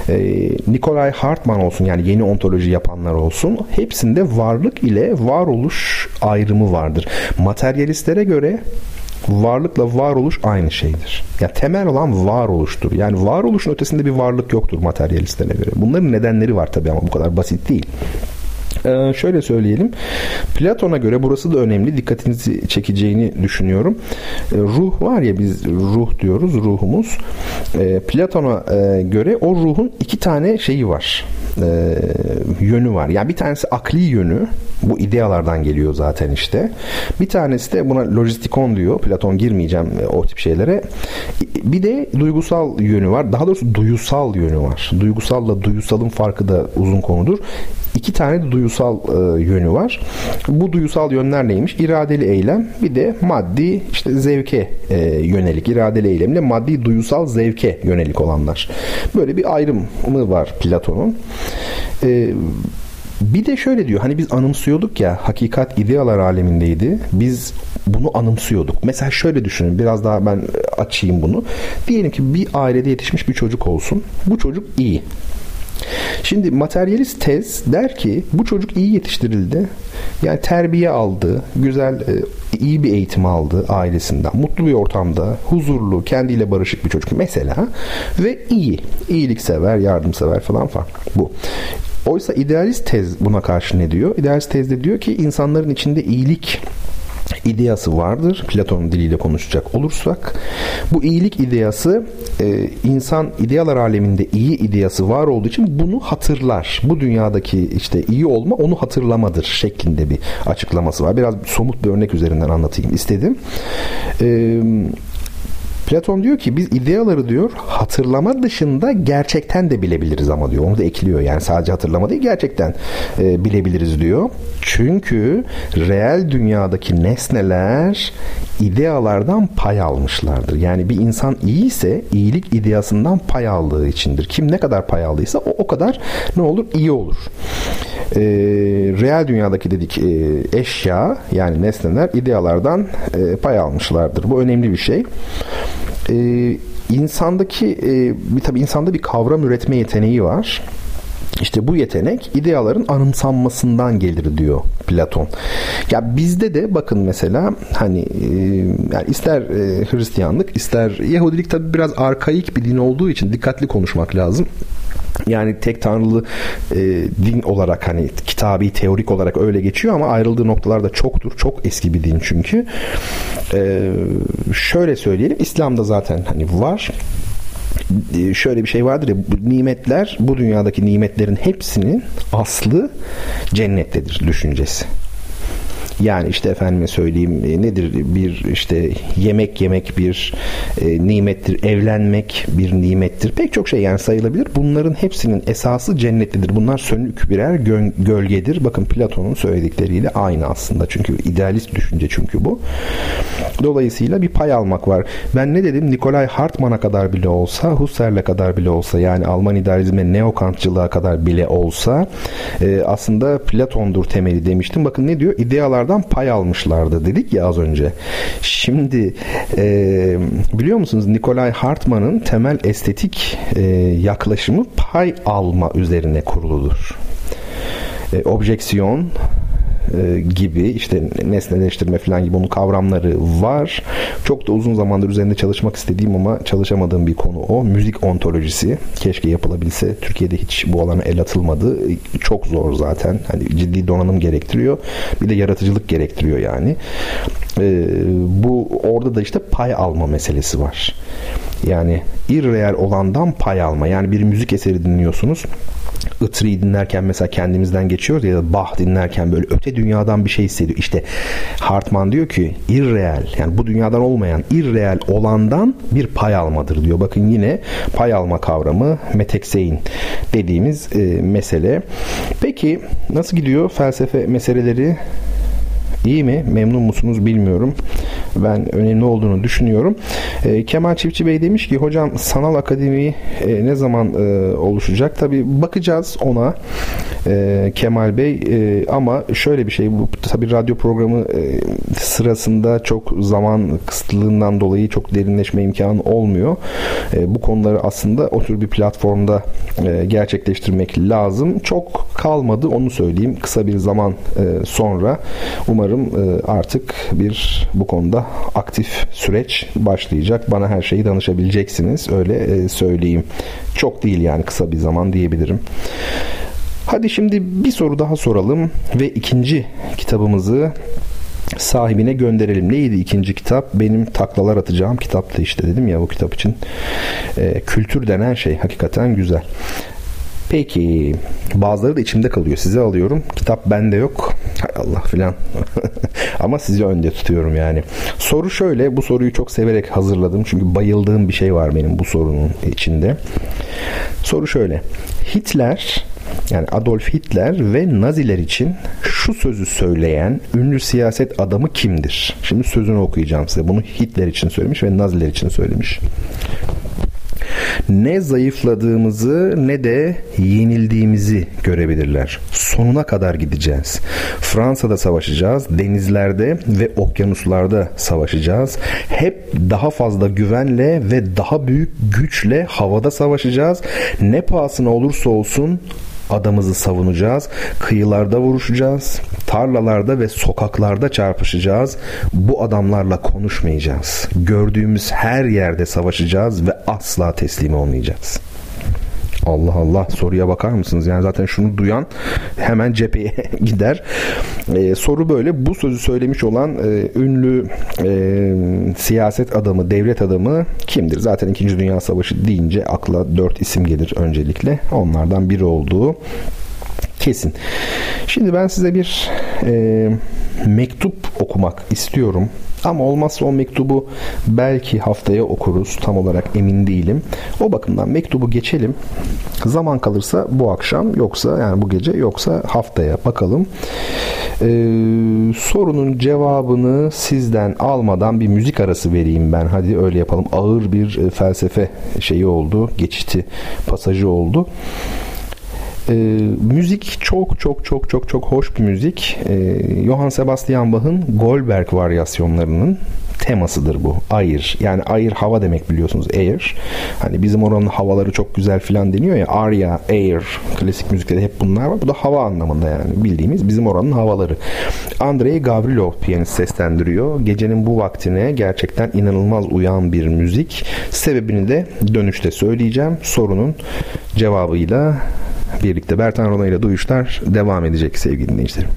e, Nikolay Hartmann olsun yani yeni ontoloji yapanlar olsun, hepsinde varlık ile varoluş ayrımı vardır. Materyalistlere göre varlıkla varoluş aynı şeydir. Ya yani temel olan varoluştur. Yani varoluşun ötesinde bir varlık yoktur materyalistlere göre. Bunların nedenleri var tabii ama bu kadar basit değil. Ee, şöyle söyleyelim. Platon'a göre burası da önemli. Dikkatinizi çekeceğini düşünüyorum. Ee, ruh var ya biz ruh diyoruz. Ruhumuz. Ee, Platon'a e, göre o ruhun iki tane şeyi var. Ee, yönü var. Yani bir tanesi akli yönü. Bu idealardan geliyor zaten işte. Bir tanesi de buna lojistikon diyor. Platon girmeyeceğim e, o tip şeylere. Bir de duygusal yönü var. Daha doğrusu duyusal yönü var. Duygusalla duyusalın farkı da uzun konudur. İki tane de duyusal e, yönü var. Bu duyusal yönler neymiş? İradeli eylem bir de maddi işte zevke e, yönelik. iradeli eylemle maddi duyusal zevke yönelik olanlar. Böyle bir ayrımı var Platon'un. E, bir de şöyle diyor hani biz anımsıyorduk ya hakikat idealar alemindeydi. Biz bunu anımsıyorduk. Mesela şöyle düşünün biraz daha ben açayım bunu. Diyelim ki bir ailede yetişmiş bir çocuk olsun. Bu çocuk iyi. Şimdi materyalist tez der ki bu çocuk iyi yetiştirildi. Yani terbiye aldı, güzel e, iyi bir eğitim aldı ailesinden. Mutlu bir ortamda, huzurlu, kendiyle barışık bir çocuk mesela ve iyi, iyiliksever, yardımsever falan falan bu. Oysa idealist tez buna karşı ne diyor? İdealist tez de diyor ki insanların içinde iyilik ideası vardır. Platon'un diliyle konuşacak olursak. Bu iyilik ideası e, insan idealar aleminde iyi ideası var olduğu için bunu hatırlar. Bu dünyadaki işte iyi olma onu hatırlamadır şeklinde bir açıklaması var. Biraz somut bir örnek üzerinden anlatayım istedim. Eee Platon diyor ki biz ideaları diyor hatırlama dışında gerçekten de bilebiliriz ama diyor. Onu da ekliyor yani sadece hatırlama değil gerçekten e, bilebiliriz diyor. Çünkü reel dünyadaki nesneler idealardan pay almışlardır. Yani bir insan iyi ise iyilik ideasından pay aldığı içindir. Kim ne kadar pay aldıysa o o kadar ne olur? iyi olur. E, reel dünyadaki dedik e, eşya yani nesneler idealardan e, pay almışlardır. Bu önemli bir şey e, insandaki e, bir tabii insanda bir kavram üretme yeteneği var. İşte bu yetenek ideaların anımsanmasından gelir diyor Platon. Ya bizde de bakın mesela hani e, yani ister e, Hristiyanlık ister Yahudilik tabi biraz arkaik bir din olduğu için dikkatli konuşmak lazım. Yani tek tanrılı e, din olarak hani kitabi teorik olarak öyle geçiyor ama ayrıldığı noktalar da çoktur. Çok eski bir din çünkü. E, şöyle söyleyelim İslam'da zaten hani var şöyle bir şey vardır ya nimetler bu dünyadaki nimetlerin hepsinin aslı cennettedir düşüncesi. Yani işte efendime söyleyeyim e, nedir bir işte yemek yemek bir e, nimettir, evlenmek bir nimettir. Pek çok şey yani sayılabilir. Bunların hepsinin esası cennetlidir. Bunlar sönük birer gö- gölgedir. Bakın Platon'un söyledikleriyle aynı aslında. Çünkü idealist düşünce çünkü bu. Dolayısıyla bir pay almak var. Ben ne dedim? Nikolay Hartmann'a kadar bile olsa, Husserl'e kadar bile olsa yani Alman idealizme neokantçılığa kadar bile olsa e, aslında Platon'dur temeli demiştim. Bakın ne diyor? İdealarda bunlardan pay almışlardı dedik ya az önce. Şimdi e, biliyor musunuz Nikolay Hartmann'ın temel estetik e, yaklaşımı pay alma üzerine kuruludur. E, objeksiyon e, gibi işte nesneleştirme falan gibi onun kavramları var. Çok da uzun zamandır üzerinde çalışmak istediğim ama çalışamadığım bir konu o. Müzik ontolojisi. Keşke yapılabilse. Türkiye'de hiç bu alana el atılmadı. Çok zor zaten. Hani ciddi donanım gerektiriyor. Bir de yaratıcılık gerektiriyor yani. E, bu orada da işte pay alma meselesi var. Yani irreal olandan pay alma. Yani bir müzik eseri dinliyorsunuz. Itri'yi dinlerken mesela kendimizden geçiyoruz ya da Bach dinlerken böyle öte dünyadan bir şey hissediyor. İşte Hartman diyor ki irreal yani bu dünyadan olmayan irreal olandan bir pay almadır diyor. Bakın yine pay alma kavramı metekseyin dediğimiz e, mesele. Peki nasıl gidiyor felsefe meseleleri? İyi mi? Memnun musunuz bilmiyorum. Ben önemli olduğunu düşünüyorum. E, Kemal Çiftçi Bey demiş ki hocam sanal akademi e, ne zaman e, oluşacak? Tabi bakacağız ona e, Kemal Bey e, ama şöyle bir şey bu tabi radyo programı e, sırasında çok zaman kısıtlılığından dolayı çok derinleşme imkanı olmuyor. E, bu konuları aslında o tür bir platformda e, gerçekleştirmek lazım. Çok kalmadı onu söyleyeyim. Kısa bir zaman e, sonra umarım umarım e, artık bir bu konuda aktif süreç başlayacak. Bana her şeyi danışabileceksiniz. Öyle e, söyleyeyim. Çok değil yani kısa bir zaman diyebilirim. Hadi şimdi bir soru daha soralım ve ikinci kitabımızı sahibine gönderelim. Neydi ikinci kitap? Benim taklalar atacağım kitaptı işte dedim ya bu kitap için. E, kültür denen şey hakikaten güzel. Peki bazıları da içimde kalıyor. Size alıyorum. Kitap bende yok. Hay Allah filan. Ama sizi önde tutuyorum yani. Soru şöyle. Bu soruyu çok severek hazırladım. Çünkü bayıldığım bir şey var benim bu sorunun içinde. Soru şöyle. Hitler yani Adolf Hitler ve Naziler için şu sözü söyleyen ünlü siyaset adamı kimdir? Şimdi sözünü okuyacağım size. Bunu Hitler için söylemiş ve Naziler için söylemiş ne zayıfladığımızı ne de yenildiğimizi görebilirler. Sonuna kadar gideceğiz. Fransa'da savaşacağız, denizlerde ve okyanuslarda savaşacağız. Hep daha fazla güvenle ve daha büyük güçle havada savaşacağız. Ne pahasına olursa olsun adamızı savunacağız. Kıyılarda vuruşacağız. Tarlalarda ve sokaklarda çarpışacağız. Bu adamlarla konuşmayacağız. Gördüğümüz her yerde savaşacağız ve asla teslim olmayacağız. Allah Allah soruya bakar mısınız? Yani zaten şunu duyan hemen cepheye gider. Ee, soru böyle. Bu sözü söylemiş olan e, ünlü e, siyaset adamı, devlet adamı kimdir? Zaten 2. Dünya Savaşı deyince akla dört isim gelir öncelikle. Onlardan biri olduğu kesin. Şimdi ben size bir e, mektup okumak istiyorum. Ama olmazsa o mektubu belki haftaya okuruz. Tam olarak emin değilim. O bakımdan mektubu geçelim. Zaman kalırsa bu akşam yoksa yani bu gece yoksa haftaya bakalım. Ee, sorunun cevabını sizden almadan bir müzik arası vereyim ben. Hadi öyle yapalım. Ağır bir e, felsefe şeyi oldu. Geçiti pasajı oldu. E, müzik çok çok çok çok çok hoş bir müzik. E, Johann Sebastian Bach'ın Goldberg varyasyonlarının temasıdır bu. Air. Yani air hava demek biliyorsunuz. Air. Hani bizim oranın havaları çok güzel filan deniyor ya. Aria, air. Klasik müzikte de hep bunlar var. Bu da hava anlamında yani. Bildiğimiz bizim oranın havaları. Andrei Gavrilov piyanist seslendiriyor. Gecenin bu vaktine gerçekten inanılmaz uyan bir müzik. Sebebini de dönüşte söyleyeceğim. Sorunun cevabıyla birlikte Bertan Rona ile duyuşlar devam edecek sevgili dinleyicilerim.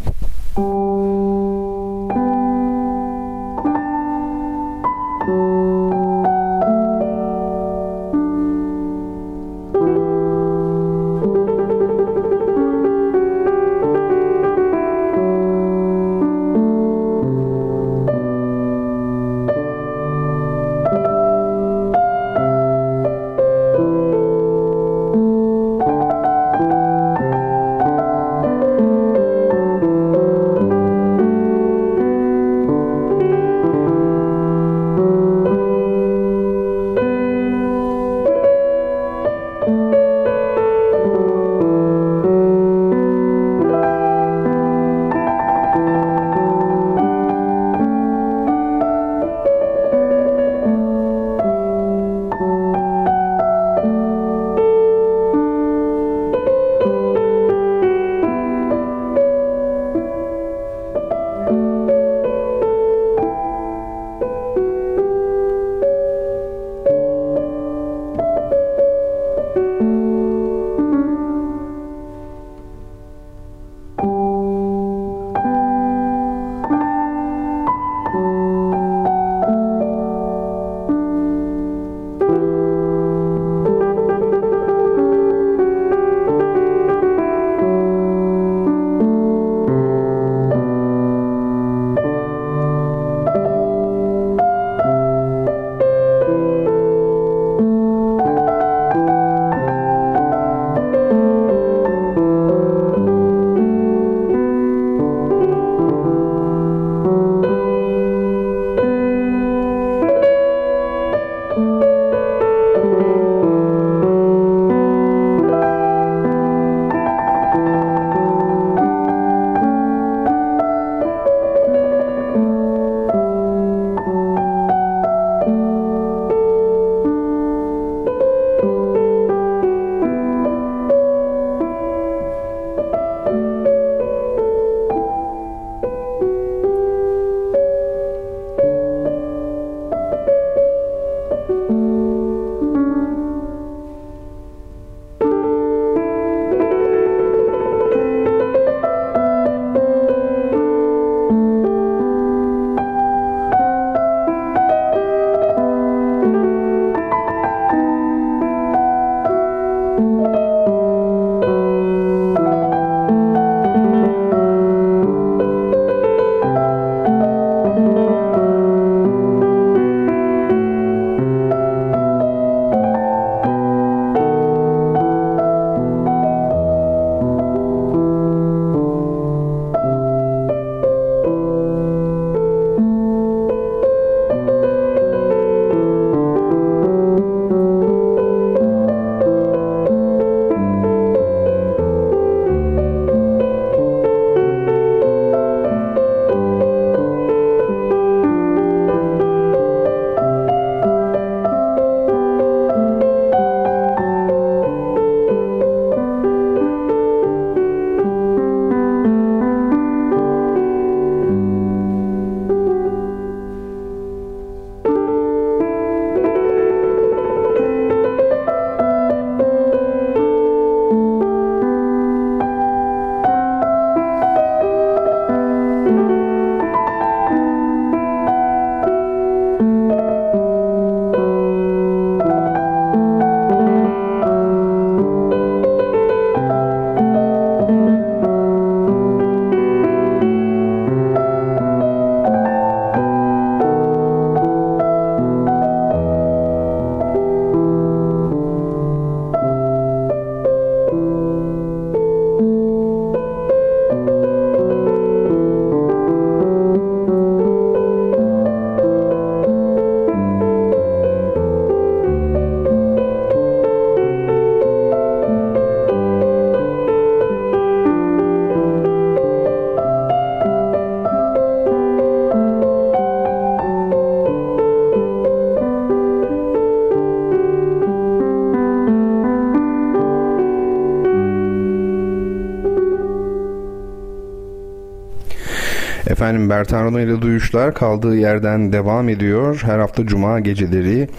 Efendim Bertan ile Duyuşlar kaldığı yerden devam ediyor. Her hafta cuma geceleri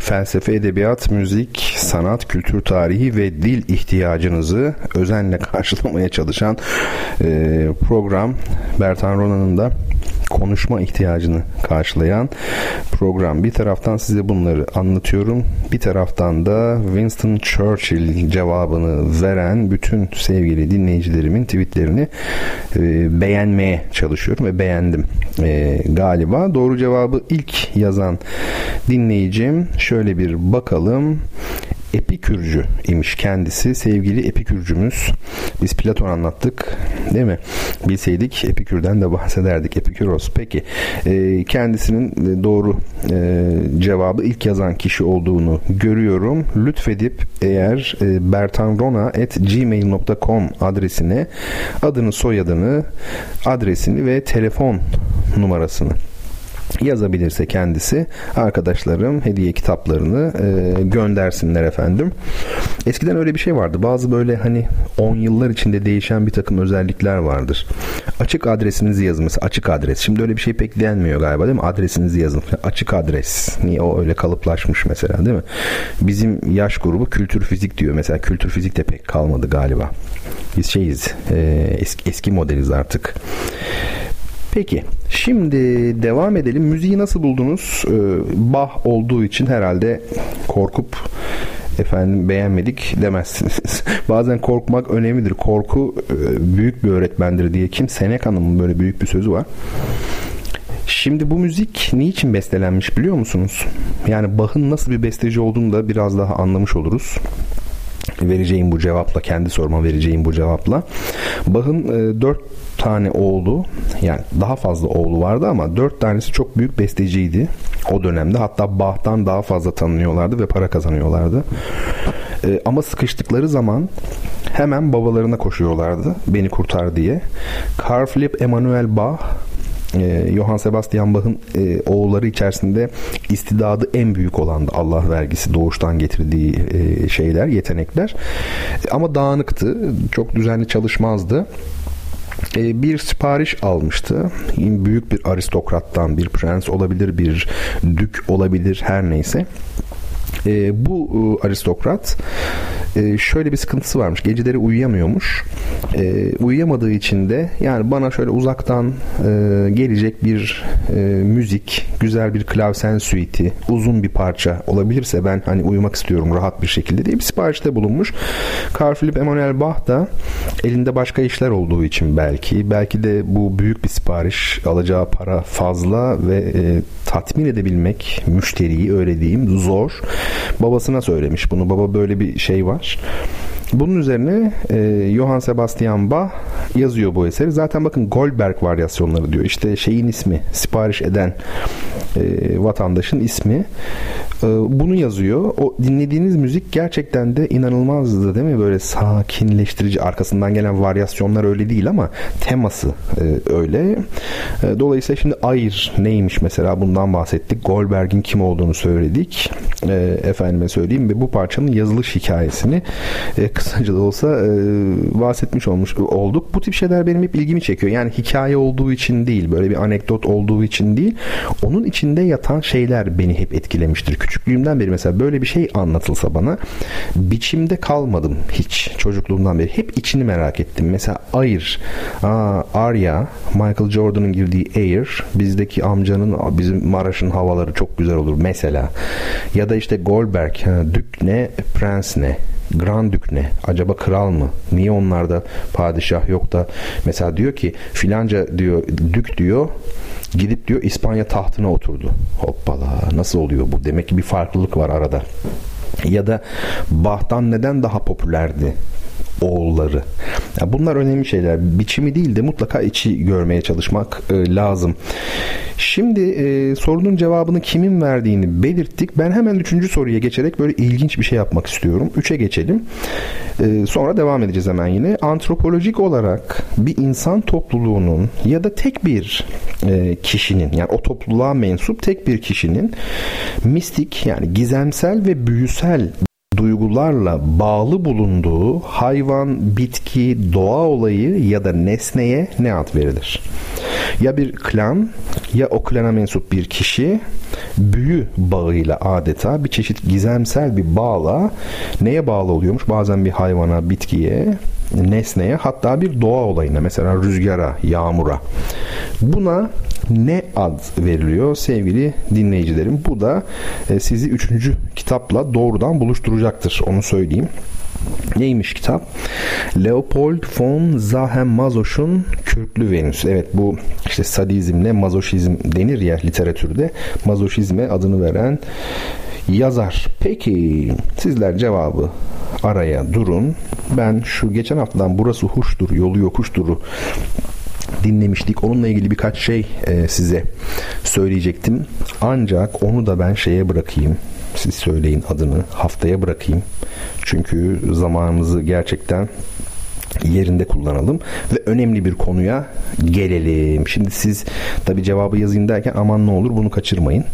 felsefe, edebiyat, müzik, sanat, kültür tarihi ve dil ihtiyacınızı özenle karşılamaya çalışan e, program Bertan Rona'nın da konuşma ihtiyacını karşılayan program. Bir taraftan size bunları anlatıyorum. Bir taraftan da Winston Churchill cevabını veren bütün sevgili dinleyicilerimin tweetlerini e, beğenmeye çalışıyorum ve beğendim e, galiba. Doğru cevabı ilk yazan dinleyicim şöyle bir bakalım. Epikürcü imiş kendisi. Sevgili Epikürcümüz. Biz Platon anlattık değil mi? Bilseydik Epikür'den de bahsederdik. Epiküros. Peki e, kendisinin doğru e, cevabı ilk yazan kişi olduğunu görüyorum. Lütfedip eğer e, bertanrona.gmail.com adresine adını soyadını adresini ve telefon numarasını yazabilirse kendisi arkadaşlarım hediye kitaplarını e, göndersinler efendim. Eskiden öyle bir şey vardı. Bazı böyle hani 10 yıllar içinde değişen bir takım özellikler vardır. Açık adresinizi yazın mesela açık adres. Şimdi öyle bir şey pek denmiyor galiba değil mi? Adresinizi yazın. Açık adres. Niye o öyle kalıplaşmış mesela değil mi? Bizim yaş grubu kültür fizik diyor. Mesela kültür fizik de pek kalmadı galiba. Biz şeyiz e, eski, eski modeliz artık. Peki şimdi devam edelim. Müziği nasıl buldunuz? Ee, bah olduğu için herhalde korkup efendim beğenmedik demezsiniz. Bazen korkmak önemlidir. Korku e, büyük bir öğretmendir diye kim Seneca'nın böyle büyük bir sözü var. Şimdi bu müzik niçin bestelenmiş biliyor musunuz? Yani Bach'ın nasıl bir besteci olduğunu da biraz daha anlamış oluruz vereceğim bu cevapla kendi sorma vereceğim bu cevapla Bach'ın e, dört tane oğlu yani daha fazla oğlu vardı ama dört tanesi çok büyük besteciydi o dönemde. Hatta Bach'tan daha fazla tanınıyorlardı ve para kazanıyorlardı. E, ama sıkıştıkları zaman hemen babalarına koşuyorlardı beni kurtar diye. Carl Philipp Emanuel Bach e, Johann Sebastian Bach'ın e, oğulları içerisinde istidadı en büyük olandı. Allah vergisi doğuştan getirdiği e, şeyler, yetenekler. E, ama dağınıktı. Çok düzenli çalışmazdı. E, bir sipariş almıştı. Büyük bir aristokrattan, bir prens olabilir, bir dük olabilir her neyse. E, bu e, aristokrat e, şöyle bir sıkıntısı varmış. Geceleri uyuyamıyormuş. E, uyuyamadığı için de yani bana şöyle uzaktan e, gelecek bir e, müzik, güzel bir klavsen suiti, uzun bir parça olabilirse ben hani uyumak istiyorum rahat bir şekilde diye bir siparişte bulunmuş. Carl Philipp Emanuel Bach da elinde başka işler olduğu için belki belki de bu büyük bir sipariş alacağı para fazla ve e, tatmin edebilmek müşteriyi öyle diyeyim zor. Babasına söylemiş bunu. Baba böyle bir şey var. Bunun üzerine e, Johann Sebastian Bach yazıyor bu eseri. Zaten bakın Goldberg varyasyonları diyor. İşte şeyin ismi, sipariş eden e, vatandaşın ismi. E, bunu yazıyor. O dinlediğiniz müzik gerçekten de inanılmazdı değil mi? Böyle sakinleştirici. Arkasından gelen varyasyonlar öyle değil ama teması e, öyle. E, dolayısıyla şimdi Ayr neymiş mesela bundan bahsettik. Goldberg'in kim olduğunu söyledik. E, efendime söyleyeyim ve bu parçanın yazılış hikayesini kısaca da olsa bahsetmiş olmuş olduk. Bu tip şeyler benim hep ilgimi çekiyor. Yani hikaye olduğu için değil, böyle bir anekdot olduğu için değil. Onun içinde yatan şeyler beni hep etkilemiştir. Küçüklüğümden beri mesela böyle bir şey anlatılsa bana biçimde kalmadım hiç çocukluğumdan beri. Hep içini merak ettim. Mesela aa, Arya, Michael Jordan'ın girdiği Air, bizdeki amcanın bizim Maraş'ın havaları çok güzel olur mesela. Ya da işte Goldberg, Dük ne, Prens ne Grand Dük ne? Acaba kral mı? Niye onlarda padişah yok da mesela diyor ki filanca diyor dük diyor gidip diyor İspanya tahtına oturdu. Hoppala nasıl oluyor bu? Demek ki bir farklılık var arada. Ya da Bahtan neden daha popülerdi? Oğulları. Yani bunlar önemli şeyler. Biçimi değil de mutlaka içi görmeye çalışmak e, lazım. Şimdi e, sorunun cevabını kimin verdiğini belirttik. Ben hemen üçüncü soruya geçerek böyle ilginç bir şey yapmak istiyorum. Üçe geçelim. E, sonra devam edeceğiz hemen yine. Antropolojik olarak bir insan topluluğunun ya da tek bir e, kişinin yani o topluluğa mensup tek bir kişinin mistik yani gizemsel ve büyüsel duygularla bağlı bulunduğu hayvan, bitki, doğa olayı ya da nesneye ne ad verilir? Ya bir klan ya o klana mensup bir kişi büyü bağıyla adeta bir çeşit gizemsel bir bağla neye bağlı oluyormuş? Bazen bir hayvana, bitkiye, nesneye hatta bir doğa olayına mesela rüzgara, yağmura. Buna ne ad veriliyor sevgili dinleyicilerim? Bu da e, sizi üçüncü kitapla doğrudan buluşturacaktır. Onu söyleyeyim. Neymiş kitap? Leopold von Sahem-Masoch'un Kürklü Venüs. Evet bu işte sadizmle mazoşizm denir ya literatürde. Mazoşizme adını veren yazar. Peki sizler cevabı araya durun. Ben şu geçen haftadan burası huştur, yolu yokuşturu dinlemiştik. Onunla ilgili birkaç şey e, size söyleyecektim. Ancak onu da ben şeye bırakayım. Siz söyleyin adını. Haftaya bırakayım. Çünkü zamanımızı gerçekten yerinde kullanalım ve önemli bir konuya gelelim. Şimdi siz tabi cevabı yazayım derken aman ne olur bunu kaçırmayın.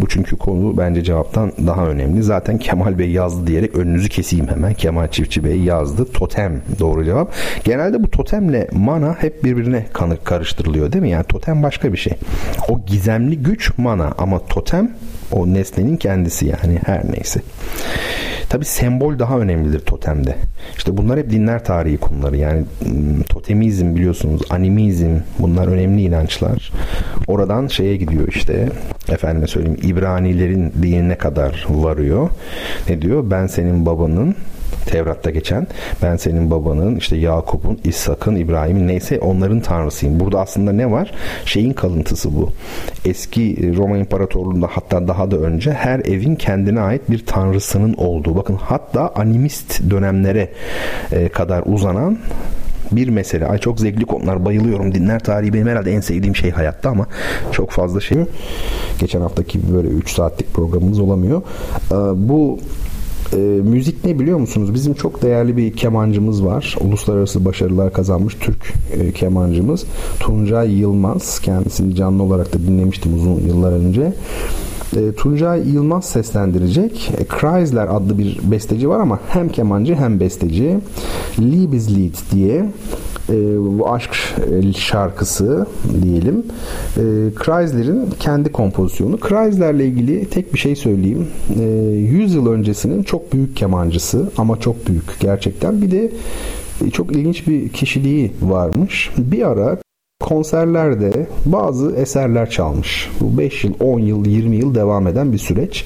Bu çünkü konu bence cevaptan daha önemli. Zaten Kemal Bey yazdı diyerek önünüzü keseyim hemen. Kemal Çiftçi Bey yazdı. Totem doğru cevap. Genelde bu totemle mana hep birbirine karıştırılıyor değil mi? Yani totem başka bir şey. O gizemli güç mana ama totem o nesnenin kendisi yani her neyse. Tabi sembol daha önemlidir totemde. İşte bunlar hep dinler tarihi konuları. Yani totemizm biliyorsunuz, animizm bunlar önemli inançlar. Oradan şeye gidiyor işte efendime söyleyeyim İbranilerin dinine kadar varıyor. Ne diyor? Ben senin babanın Tevrat'ta geçen ben senin babanın işte Yakup'un, İshak'ın, İbrahim'in neyse onların tanrısıyım. Burada aslında ne var? Şeyin kalıntısı bu. Eski Roma İmparatorluğu'nda hatta daha da önce her evin kendine ait bir tanrısının olduğu. Bakın hatta animist dönemlere e, kadar uzanan bir mesele. Ay çok zevkli konular bayılıyorum. Dinler tarihi benim herhalde en sevdiğim şey hayatta ama çok fazla şey. Geçen haftaki böyle 3 saatlik programımız olamıyor. E, bu e, müzik ne biliyor musunuz? Bizim çok değerli bir kemancımız var. Uluslararası başarılar kazanmış Türk e, kemancımız. Tuncay Yılmaz. Kendisini canlı olarak da dinlemiştim uzun yıllar önce. E, Tuncay Yılmaz seslendirecek. E, Chrysler adlı bir besteci var ama hem kemancı hem besteci. Liebeslied diye e, bu aşk şarkısı diyelim. E, Chrysler'in kendi kompozisyonu. Chrysler'le ilgili tek bir şey söyleyeyim. E, 100 yıl öncesinin çok büyük kemancısı ama çok büyük gerçekten. Bir de çok ilginç bir kişiliği varmış. Bir ara konserlerde bazı eserler çalmış. Bu 5 yıl, 10 yıl, 20 yıl devam eden bir süreç.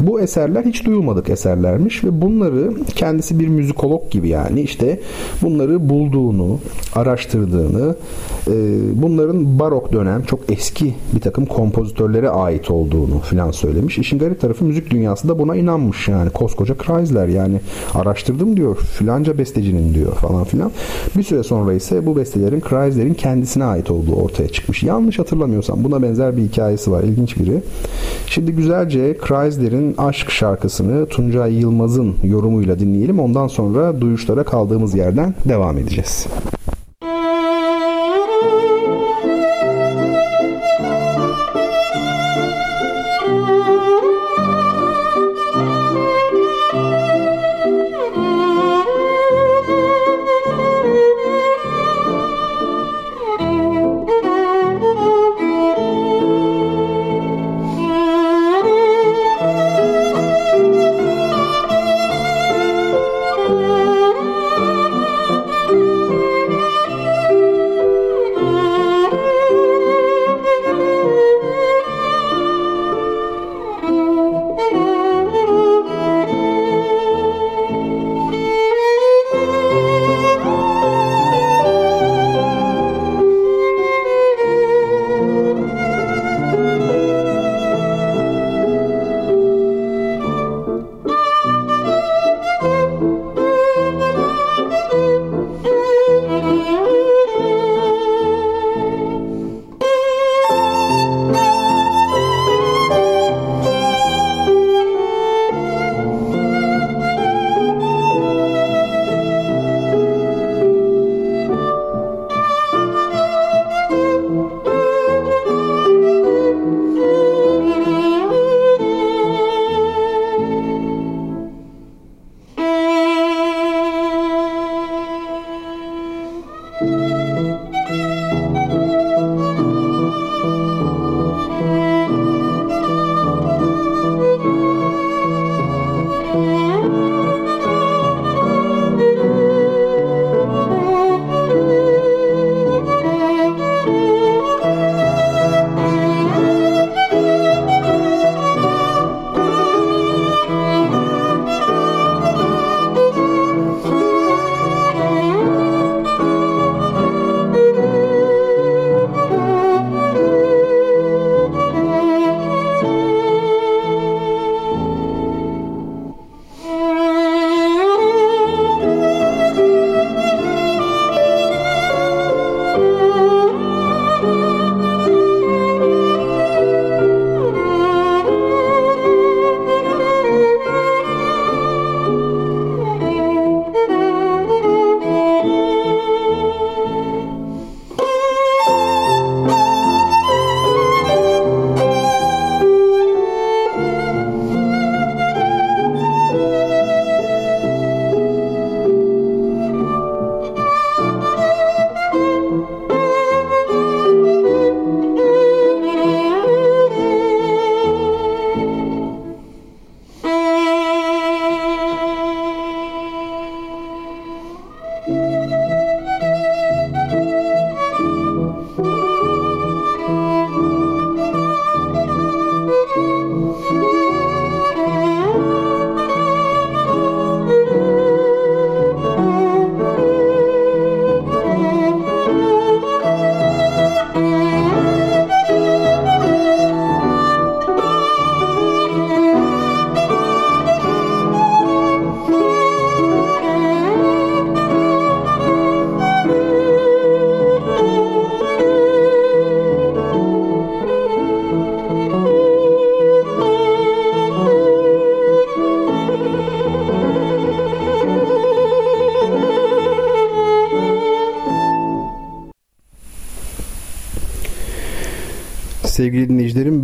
Bu eserler hiç duyulmadık eserlermiş ve bunları kendisi bir müzikolog gibi yani işte bunları bulduğunu, araştırdığını, e, bunların barok dönem çok eski bir takım kompozitörlere ait olduğunu filan söylemiş. İşin garip tarafı müzik dünyası da buna inanmış yani koskoca Chrysler yani araştırdım diyor filanca bestecinin diyor falan filan. Bir süre sonra ise bu bestelerin Chrysler'in kendisine ait olduğu ortaya çıkmış. Yanlış hatırlamıyorsam buna benzer bir hikayesi var. ilginç biri. Şimdi güzelce Aşk şarkısını Tuncay Yılmaz'ın yorumuyla dinleyelim. Ondan sonra duyuşlara kaldığımız yerden devam edeceğiz.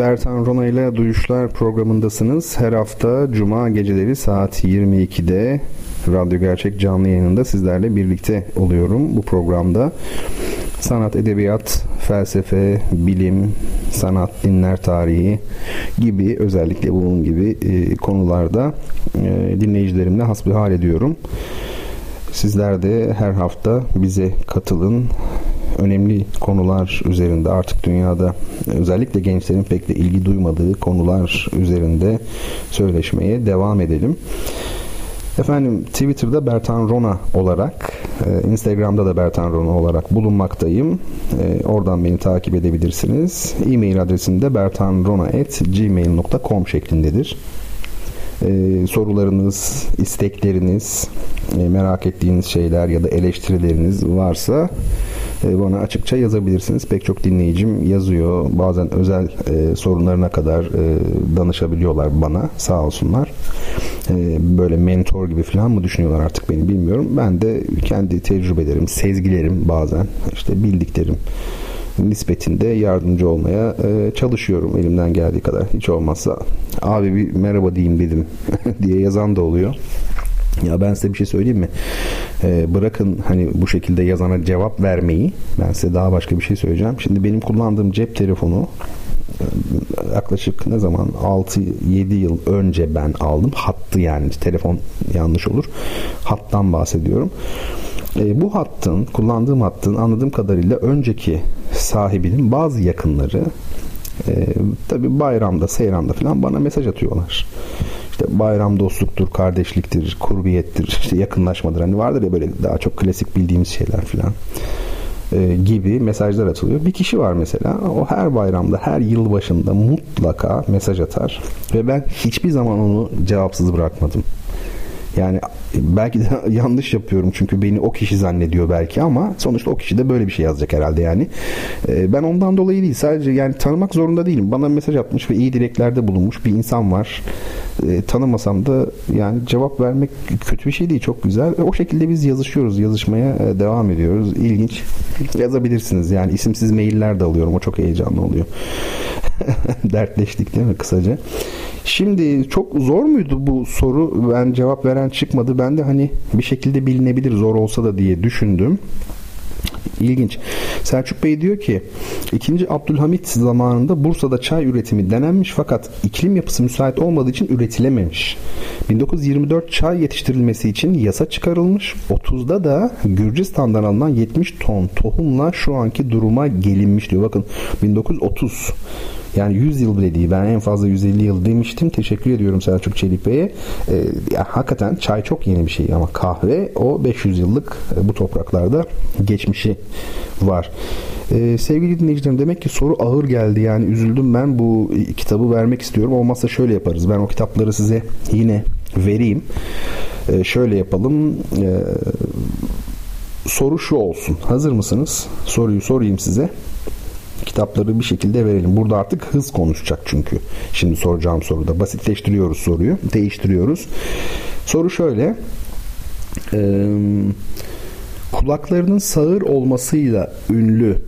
Bertan Rona ile Duyuşlar programındasınız. Her hafta Cuma geceleri saat 22'de Radyo Gerçek canlı yayınında sizlerle birlikte oluyorum bu programda. Sanat, edebiyat, felsefe, bilim, sanat, dinler tarihi gibi özellikle bunun gibi e, konularda e, dinleyicilerimle hasbihal ediyorum. Sizler de her hafta bize katılın önemli konular üzerinde artık dünyada özellikle gençlerin pek de ilgi duymadığı konular üzerinde söyleşmeye devam edelim. Efendim Twitter'da Bertan Rona olarak, e, Instagram'da da Bertan Rona olarak bulunmaktayım. E, oradan beni takip edebilirsiniz. E-mail adresim de bertanrona.gmail.com şeklindedir. Ee, sorularınız, istekleriniz, e, merak ettiğiniz şeyler ya da eleştirileriniz varsa bana açıkça yazabilirsiniz. Pek çok dinleyicim yazıyor. Bazen özel e, sorunlarına kadar e, danışabiliyorlar bana sağ olsunlar. E, böyle mentor gibi falan mı düşünüyorlar artık beni bilmiyorum. Ben de kendi tecrübelerim, sezgilerim bazen işte bildiklerim nispetinde yardımcı olmaya çalışıyorum elimden geldiği kadar. Hiç olmazsa abi bir merhaba diyeyim dedim diye yazan da oluyor. Ya ben size bir şey söyleyeyim mi? Ee, bırakın hani bu şekilde yazana cevap vermeyi. Ben size daha başka bir şey söyleyeceğim. Şimdi benim kullandığım cep telefonu e, yaklaşık ne zaman 6-7 yıl önce ben aldım. Hattı yani telefon yanlış olur. Hattan bahsediyorum. E, bu hattın, kullandığım hattın anladığım kadarıyla önceki sahibinin bazı yakınları e, tabi bayramda, seyramda falan bana mesaj atıyorlar. Bayram dostluktur, kardeşliktir, kurbiyettir, işte yakınlaşmadır. Hani vardır ya böyle daha çok klasik bildiğimiz şeyler falan e, gibi mesajlar atılıyor. Bir kişi var mesela o her bayramda her yıl başında mutlaka mesaj atar ve ben hiçbir zaman onu cevapsız bırakmadım. Yani belki de yanlış yapıyorum çünkü beni o kişi zannediyor belki ama sonuçta o kişi de böyle bir şey yazacak herhalde yani. Ee, ben ondan dolayı değil sadece yani tanımak zorunda değilim. Bana mesaj atmış ve iyi dileklerde bulunmuş bir insan var. Ee, tanımasam da yani cevap vermek kötü bir şey değil çok güzel. O şekilde biz yazışıyoruz yazışmaya e, devam ediyoruz. İlginç yazabilirsiniz yani isimsiz mailler de alıyorum o çok heyecanlı oluyor. Dertleştik değil mi kısaca? Şimdi çok zor muydu bu soru? Ben cevap veren çıkmadı. Ben de hani bir şekilde bilinebilir zor olsa da diye düşündüm. İlginç. Selçuk Bey diyor ki 2. Abdülhamit zamanında Bursa'da çay üretimi denenmiş fakat iklim yapısı müsait olmadığı için üretilememiş. 1924 çay yetiştirilmesi için yasa çıkarılmış. 30'da da Gürcistan'dan alınan 70 ton tohumla şu anki duruma gelinmiş diyor. Bakın 1930 yani 100 yıl bile değil. Ben en fazla 150 yıl demiştim. Teşekkür ediyorum Selçuk Çelik Bey'e. E, hakikaten çay çok yeni bir şey ama kahve o 500 yıllık e, bu topraklarda geçmişi var. E, sevgili dinleyicilerim demek ki soru ağır geldi. Yani üzüldüm ben bu kitabı vermek istiyorum. Olmazsa şöyle yaparız. Ben o kitapları size yine vereyim. E, şöyle yapalım. E, soru şu olsun. Hazır mısınız? Soruyu sorayım size kitapları bir şekilde verelim. Burada artık hız konuşacak çünkü. Şimdi soracağım soruda. Basitleştiriyoruz soruyu. Değiştiriyoruz. Soru şöyle. Ee, kulaklarının sağır olmasıyla ünlü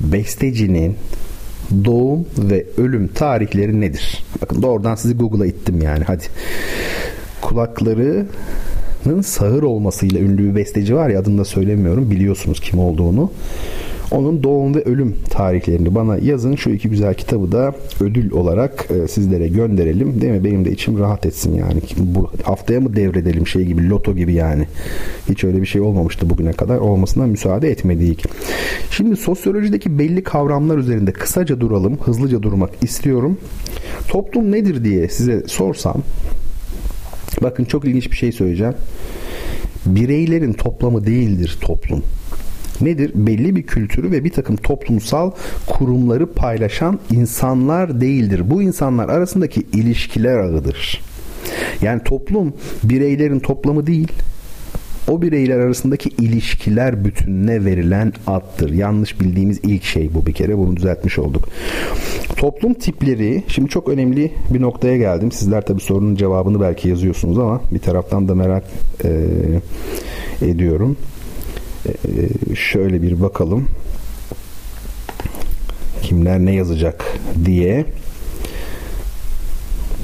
bestecinin doğum ve ölüm tarihleri nedir? Bakın doğrudan sizi Google'a ittim yani. Hadi. Kulaklarının sağır olmasıyla ünlü bir besteci var ya adını da söylemiyorum. Biliyorsunuz kim olduğunu. Onun doğum ve ölüm tarihlerini bana yazın. Şu iki güzel kitabı da ödül olarak e, sizlere gönderelim. Değil mi? Benim de içim rahat etsin yani. Bu haftaya mı devredelim şey gibi loto gibi yani. Hiç öyle bir şey olmamıştı bugüne kadar. Olmasına müsaade etmedik. Şimdi sosyolojideki belli kavramlar üzerinde kısaca duralım. Hızlıca durmak istiyorum. Toplum nedir diye size sorsam bakın çok ilginç bir şey söyleyeceğim. Bireylerin toplamı değildir toplum nedir? Belli bir kültürü ve bir takım toplumsal kurumları paylaşan insanlar değildir. Bu insanlar arasındaki ilişkiler ağıdır. Yani toplum bireylerin toplamı değil, o bireyler arasındaki ilişkiler bütününe verilen addır. Yanlış bildiğimiz ilk şey bu bir kere bunu düzeltmiş olduk. Toplum tipleri şimdi çok önemli bir noktaya geldim. Sizler tabi sorunun cevabını belki yazıyorsunuz ama bir taraftan da merak e, ediyorum. Şöyle bir bakalım. kimler ne yazacak diye.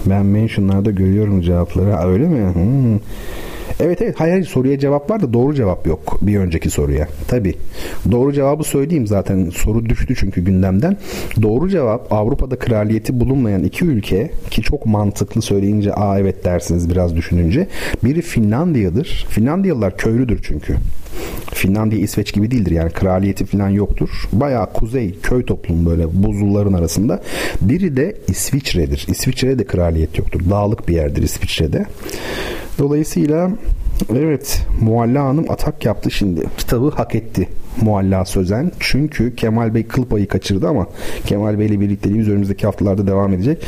Ben mentionlarda görüyorum cevapları. Ha, öyle mi? Hmm. Evet evet hayır, hayır soruya cevap var da doğru cevap yok bir önceki soruya. Tabi. Doğru cevabı söyleyeyim zaten soru düştü çünkü gündemden. Doğru cevap Avrupa'da kraliyeti bulunmayan iki ülke ki çok mantıklı söyleyince aa evet dersiniz biraz düşününce. Biri Finlandiya'dır. Finlandiyalılar köylüdür çünkü. Finlandiya İsveç gibi değildir yani kraliyeti falan yoktur. Bayağı kuzey köy toplumu böyle buzulların arasında. Biri de İsviçre'dir. İsviçre'de de kraliyet yoktur. Dağlık bir yerdir İsviçre'de. Dolayısıyla evet Mualla Hanım atak yaptı şimdi. Kitabı hak etti Mualla Sözen. Çünkü Kemal Bey kıl kaçırdı ama Kemal Bey ile birlikteliğimiz önümüzdeki haftalarda devam edecek.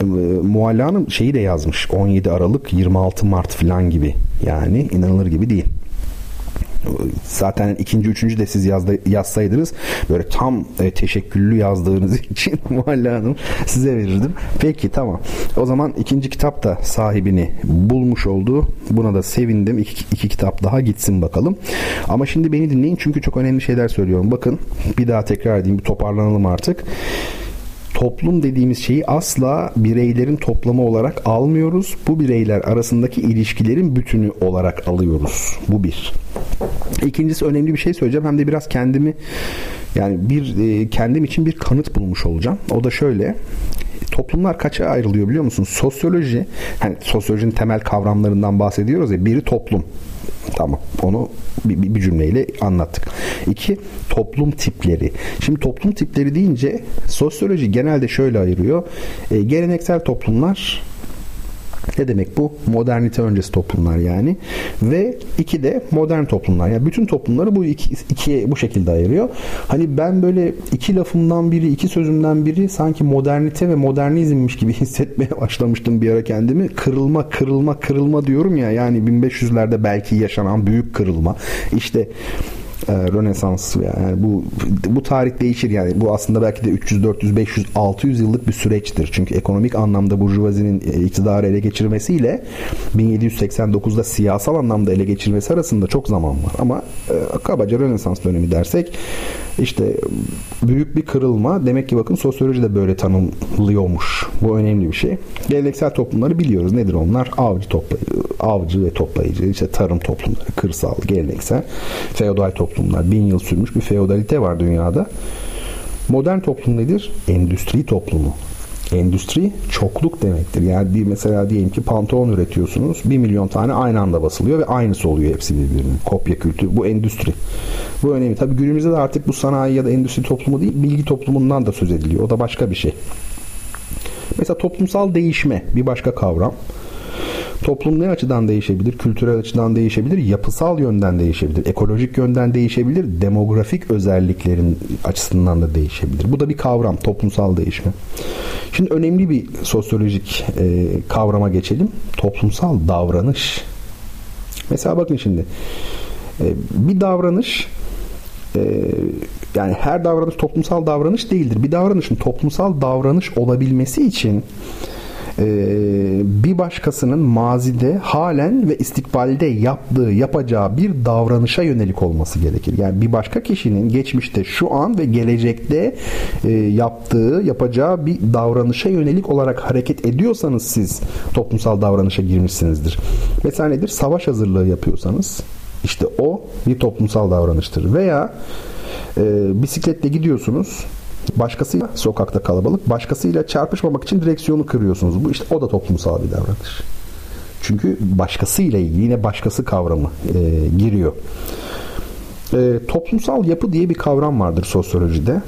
Ee, Mualla Hanım şeyi de yazmış. 17 Aralık 26 Mart falan gibi. Yani inanılır gibi değil zaten ikinci, üçüncü de siz yazdı, yazsaydınız böyle tam e, teşekküllü yazdığınız için Muhalle Hanım size verirdim. Peki tamam. O zaman ikinci kitap da sahibini bulmuş oldu. Buna da sevindim. İki, iki kitap daha gitsin bakalım. Ama şimdi beni dinleyin çünkü çok önemli şeyler söylüyorum. Bakın bir daha tekrar edeyim bir toparlanalım artık toplum dediğimiz şeyi asla bireylerin toplamı olarak almıyoruz. Bu bireyler arasındaki ilişkilerin bütünü olarak alıyoruz. Bu bir. İkincisi önemli bir şey söyleyeceğim. Hem de biraz kendimi yani bir e, kendim için bir kanıt bulmuş olacağım. O da şöyle toplumlar kaça ayrılıyor biliyor musun? Sosyoloji, hani sosyolojinin temel kavramlarından bahsediyoruz ya. Biri toplum. Tamam. Onu bir, bir cümleyle anlattık. İki, toplum tipleri. Şimdi toplum tipleri deyince sosyoloji genelde şöyle ayırıyor. E, geleneksel toplumlar ne demek bu? Modernite öncesi toplumlar yani. Ve iki de modern toplumlar. Yani bütün toplumları bu iki, ikiye bu şekilde ayırıyor. Hani ben böyle iki lafımdan biri, iki sözümden biri sanki modernite ve modernizmmiş gibi hissetmeye başlamıştım bir ara kendimi. Kırılma, kırılma, kırılma diyorum ya. Yani 1500'lerde belki yaşanan büyük kırılma. İşte e, Rönesans yani bu bu tarih değişir yani bu aslında belki de 300 400 500 600 yıllık bir süreçtir. Çünkü ekonomik anlamda burjuvazinin e, iktidarı ele geçirmesiyle 1789'da siyasal anlamda ele geçirmesi arasında çok zaman var. Ama e, kabaca Rönesans dönemi dersek işte büyük bir kırılma. Demek ki bakın sosyoloji de böyle tanımlıyormuş. Bu önemli bir şey. Geleneksel toplumları biliyoruz. Nedir onlar? Avcı toplayıcı, avcı ve toplayıcı, işte tarım toplumları, kırsal, geleneksel, feodal toplumlar. Bin yıl sürmüş bir feodalite var dünyada. Modern toplum nedir? Endüstri toplumu. Endüstri çokluk demektir. Yani bir mesela diyelim ki pantolon üretiyorsunuz. Bir milyon tane aynı anda basılıyor ve aynısı oluyor hepsi birbirinin. Kopya kültürü. Bu endüstri. Bu önemli. Tabii günümüzde de artık bu sanayi ya da endüstri toplumu değil, bilgi toplumundan da söz ediliyor. O da başka bir şey. Mesela toplumsal değişme bir başka kavram. Toplum ne açıdan değişebilir? Kültürel açıdan değişebilir, yapısal yönden değişebilir, ekolojik yönden değişebilir, demografik özelliklerin açısından da değişebilir. Bu da bir kavram, toplumsal değişme. Şimdi önemli bir sosyolojik e, kavrama geçelim. Toplumsal davranış. Mesela bakın şimdi. E, bir davranış e, yani her davranış toplumsal davranış değildir. Bir davranışın toplumsal davranış olabilmesi için bir başkasının mazide halen ve istikbalde yaptığı, yapacağı bir davranışa yönelik olması gerekir. Yani bir başka kişinin geçmişte, şu an ve gelecekte e, yaptığı, yapacağı bir davranışa yönelik olarak hareket ediyorsanız siz toplumsal davranışa girmişsinizdir. Mesela nedir? Savaş hazırlığı yapıyorsanız işte o bir toplumsal davranıştır. Veya e, bisikletle gidiyorsunuz Başkasıyla sokakta kalabalık, başkasıyla çarpışmamak için direksiyonu kırıyorsunuz. Bu işte o da toplumsal bir davranış. Çünkü başkasıyla ilgili yine başkası kavramı e, giriyor. E, toplumsal yapı diye bir kavram vardır sosyolojide.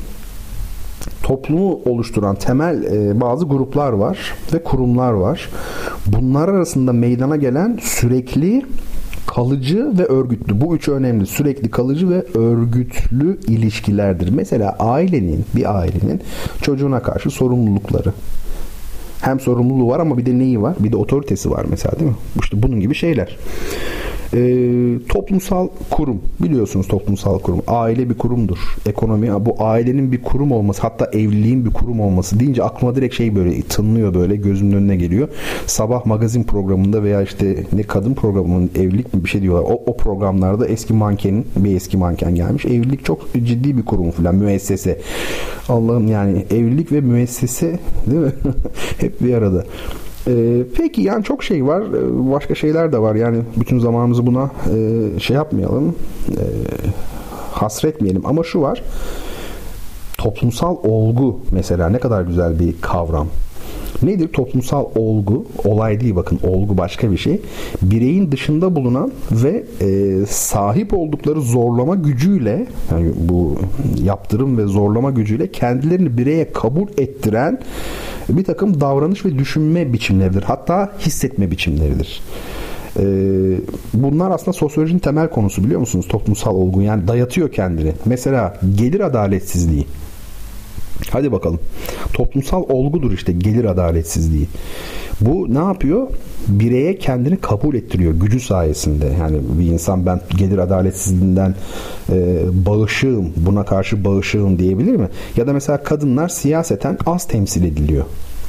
Toplumu oluşturan temel e, bazı gruplar var ve kurumlar var. Bunlar arasında meydana gelen sürekli kalıcı ve örgütlü. Bu üçü önemli. Sürekli kalıcı ve örgütlü ilişkilerdir. Mesela ailenin, bir ailenin çocuğuna karşı sorumlulukları. Hem sorumluluğu var ama bir de neyi var? Bir de otoritesi var mesela değil mi? İşte bunun gibi şeyler. E, toplumsal kurum biliyorsunuz toplumsal kurum aile bir kurumdur. Ekonomi bu ailenin bir kurum olması hatta evliliğin bir kurum olması deyince aklıma direkt şey böyle tınlıyor böyle gözümün önüne geliyor. Sabah magazin programında veya işte ne kadın programının evlilik mi bir şey diyorlar. O, o programlarda eski mankenin bir eski manken gelmiş. Evlilik çok ciddi bir kurum falan müessese. Allah'ım yani evlilik ve müessese değil mi? Hep bir arada. Ee, peki yani çok şey var. Ee, başka şeyler de var. Yani bütün zamanımızı buna e, şey yapmayalım. E, hasretmeyelim. Ama şu var. Toplumsal olgu mesela ne kadar güzel bir kavram. Nedir toplumsal olgu? Olay değil bakın olgu başka bir şey. Bireyin dışında bulunan ve e, sahip oldukları zorlama gücüyle yani bu yaptırım ve zorlama gücüyle kendilerini bireye kabul ettiren bir takım davranış ve düşünme biçimleridir. Hatta hissetme biçimleridir. Ee, bunlar aslında sosyolojinin temel konusu biliyor musunuz? Toplumsal olgu yani dayatıyor kendini. Mesela gelir adaletsizliği. Hadi bakalım. Toplumsal olgudur işte gelir adaletsizliği. Bu ne yapıyor? Bireye kendini kabul ettiriyor gücü sayesinde. Yani bir insan ben gelir adaletsizliğinden e, bağışığım, buna karşı bağışığım diyebilir mi? Ya da mesela kadınlar siyaseten az temsil ediliyor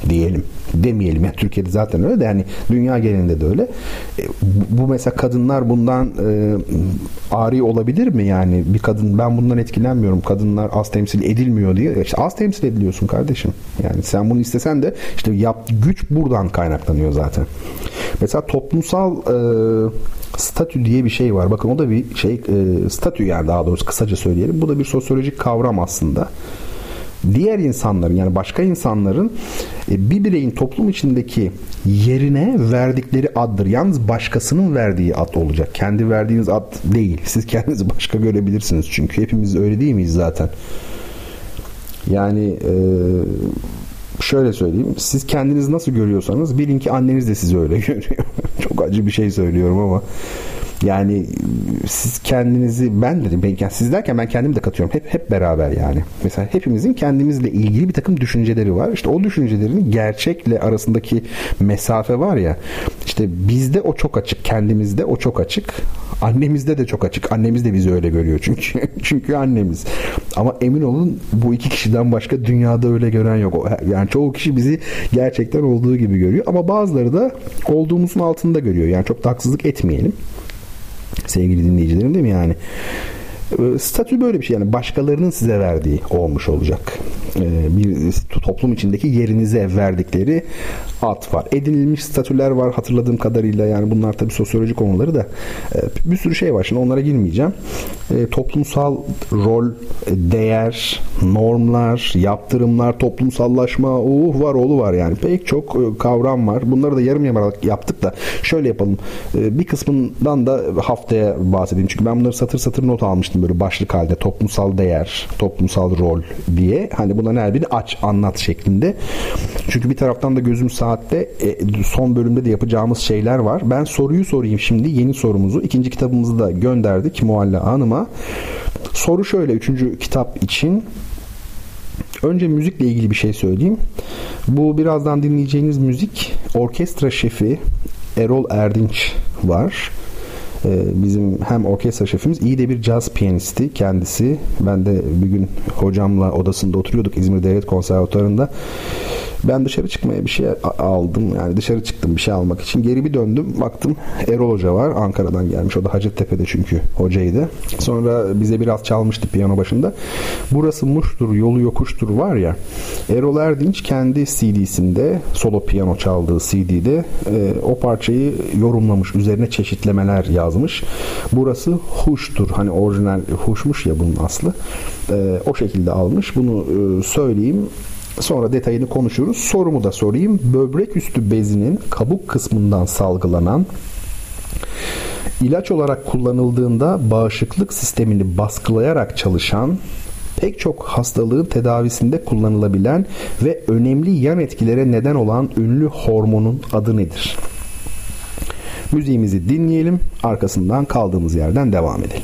diyelim. Demeyelim. Yani Türkiye'de zaten öyle de yani dünya genelinde de öyle. E, bu mesela kadınlar bundan e, ari olabilir mi yani? Bir kadın ben bundan etkilenmiyorum. Kadınlar az temsil edilmiyor diye. İşte az temsil ediliyorsun kardeşim. Yani sen bunu istesen de işte yap güç buradan kaynaklanıyor zaten. Mesela toplumsal e, statü diye bir şey var. Bakın o da bir şey e, statü yani daha doğrusu kısaca söyleyelim. Bu da bir sosyolojik kavram aslında diğer insanların yani başka insanların e, bir bireyin toplum içindeki yerine verdikleri addır. Yalnız başkasının verdiği ad olacak. Kendi verdiğiniz ad değil. Siz kendinizi başka görebilirsiniz. Çünkü hepimiz öyle değil miyiz zaten? Yani e, şöyle söyleyeyim. Siz kendinizi nasıl görüyorsanız bilin ki anneniz de sizi öyle görüyor. Çok acı bir şey söylüyorum ama yani siz kendinizi ben dedim ben, yani siz derken ben kendimi de katıyorum. Hep hep beraber yani. Mesela hepimizin kendimizle ilgili bir takım düşünceleri var. İşte o düşüncelerin gerçekle arasındaki mesafe var ya. İşte bizde o çok açık, kendimizde o çok açık. Annemizde de çok açık. Annemiz de bizi öyle görüyor çünkü. çünkü annemiz. Ama emin olun bu iki kişiden başka dünyada öyle gören yok. Yani çoğu kişi bizi gerçekten olduğu gibi görüyor ama bazıları da olduğumuzun altında görüyor. Yani çok da haksızlık etmeyelim sevgili dinleyicilerim değil mi yani? Ee, statü böyle bir şey yani başkalarının size verdiği olmuş olacak. Ee, bir toplum içindeki yerinize verdikleri at var. Edinilmiş statüler var hatırladığım kadarıyla yani bunlar tabii sosyoloji konuları da ee, bir sürü şey var şimdi onlara girmeyeceğim. Toplumsal rol, değer, normlar, yaptırımlar, toplumsallaşma, uh var oğlu var yani pek çok e, kavram var. Bunları da yarım yamalak yaptık da şöyle yapalım. Bir kısmından da haftaya bahsedeyim. Çünkü ben bunları satır satır not almıştım böyle başlık halde toplumsal değer, toplumsal rol diye. Hani bunların her birini aç, anlat şeklinde. Çünkü bir taraftan da gözüm saatte e, son bölümde de yapacağımız şeyler var. Ben soruyu sorayım şimdi. Yeni sorumuzu. ikinci kitabımızı da gönderdik Mualla Hanım'a. Soru şöyle üçüncü kitap için. Önce müzikle ilgili bir şey söyleyeyim. Bu birazdan dinleyeceğiniz müzik orkestra şefi Erol Erdinç var. Ee, bizim hem orkestra şefimiz iyi de bir caz piyanisti kendisi. Ben de bir gün hocamla odasında oturuyorduk İzmir Devlet Konservatuarı'nda. Ben dışarı çıkmaya bir şey aldım. Yani dışarı çıktım bir şey almak için. Geri bir döndüm. Baktım Erol Hoca var. Ankara'dan gelmiş. O da Hacettepe'de çünkü hocaydı. Sonra bize biraz çalmıştı piyano başında. Burası Muş'tur, yolu yokuştur var ya. Erol Erdinç kendi CD'sinde solo piyano çaldığı CD'de e, o parçayı yorumlamış. Üzerine çeşitlemeler yazmış. Burası huştur. Hani orijinal huşmuş ya bunun aslı. E, o şekilde almış. Bunu e, söyleyeyim. Sonra detayını konuşuruz. Sorumu da sorayım. Böbrek üstü bezinin kabuk kısmından salgılanan ilaç olarak kullanıldığında bağışıklık sistemini baskılayarak çalışan pek çok hastalığın tedavisinde kullanılabilen ve önemli yan etkilere neden olan ünlü hormonun adı nedir? Müziğimizi dinleyelim, arkasından kaldığımız yerden devam edelim.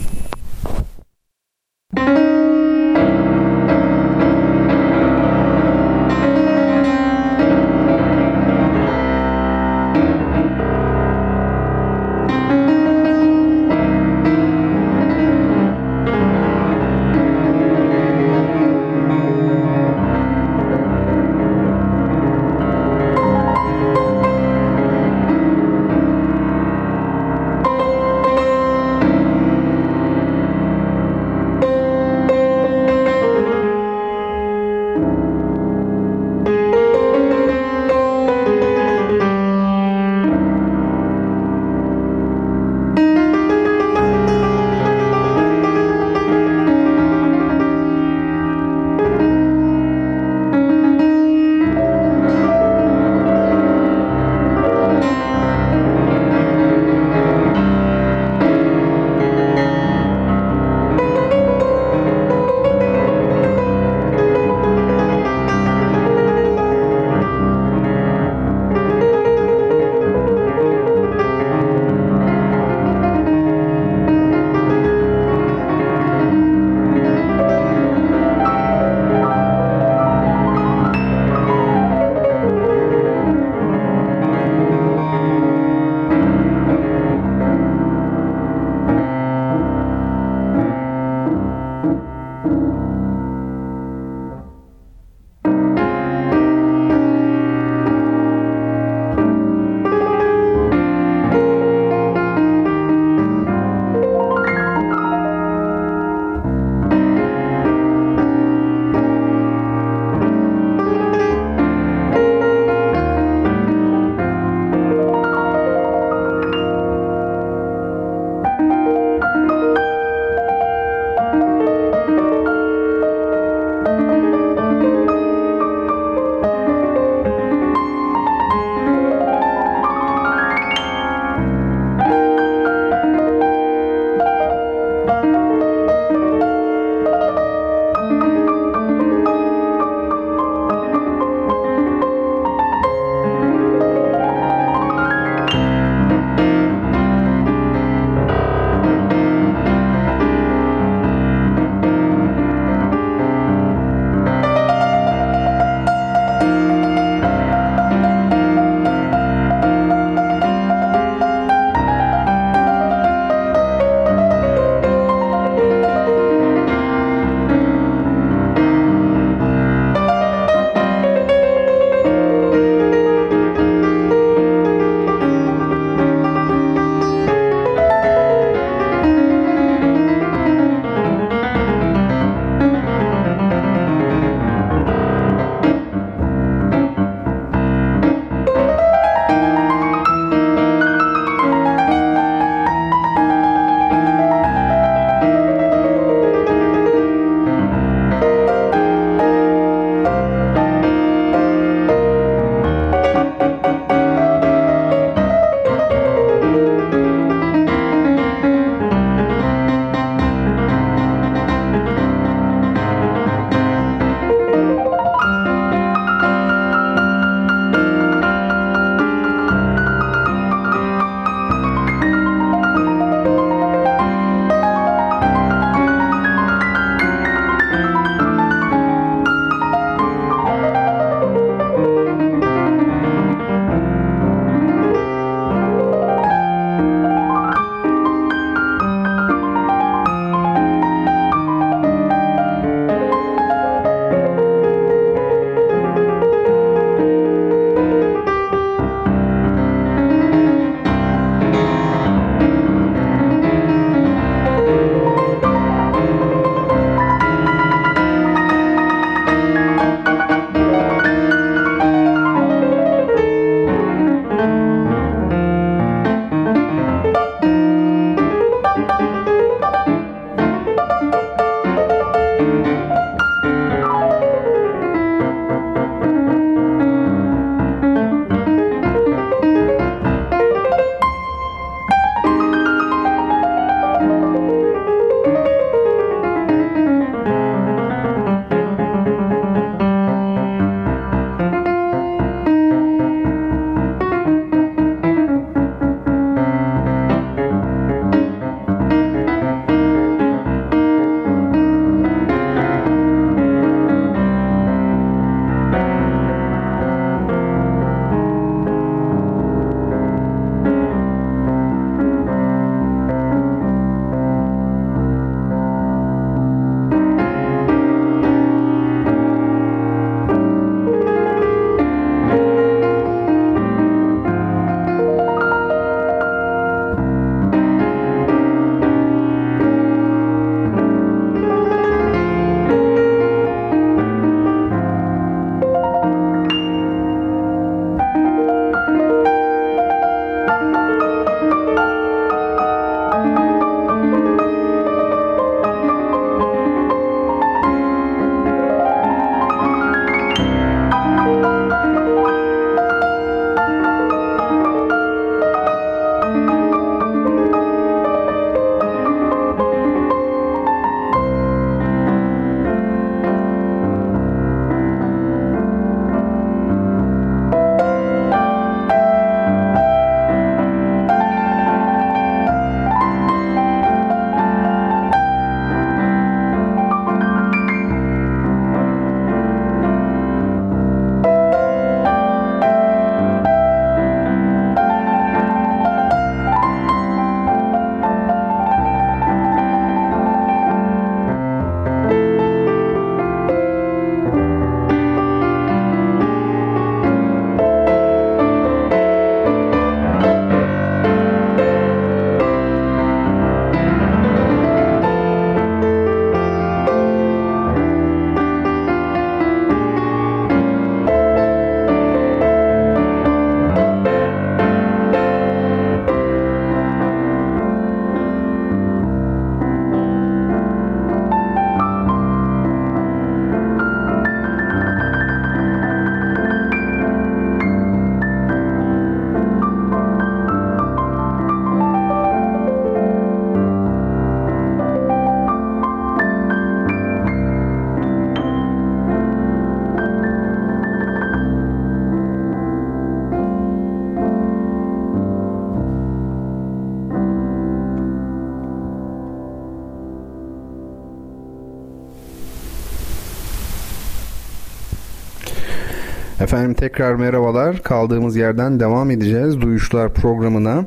Efendim tekrar merhabalar. Kaldığımız yerden devam edeceğiz Duyuşlar programına.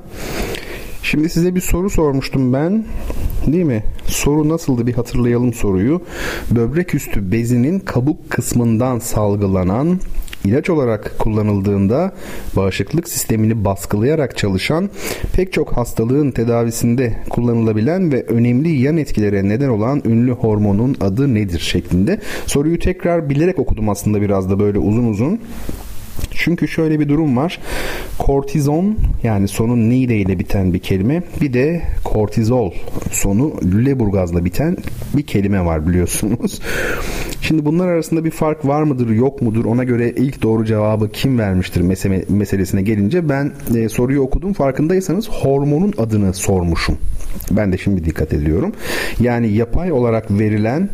Şimdi size bir soru sormuştum ben. Değil mi? Soru nasıldı bir hatırlayalım soruyu. Böbrek üstü bezinin kabuk kısmından salgılanan ilaç olarak kullanıldığında bağışıklık sistemini baskılayarak çalışan pek çok hastalığın tedavisinde kullanılabilen ve önemli yan etkilere neden olan ünlü hormonun adı nedir şeklinde. Soruyu tekrar bilerek okudum aslında biraz da böyle uzun uzun. Çünkü şöyle bir durum var. Kortizon yani sonu nide ile biten bir kelime. Bir de kortizol sonu lüleburgazla biten bir kelime var biliyorsunuz. Şimdi bunlar arasında bir fark var mıdır yok mudur ona göre ilk doğru cevabı kim vermiştir mesele, meselesine gelince ben e, soruyu okudum. Farkındaysanız hormonun adını sormuşum. Ben de şimdi dikkat ediyorum. Yani yapay olarak verilen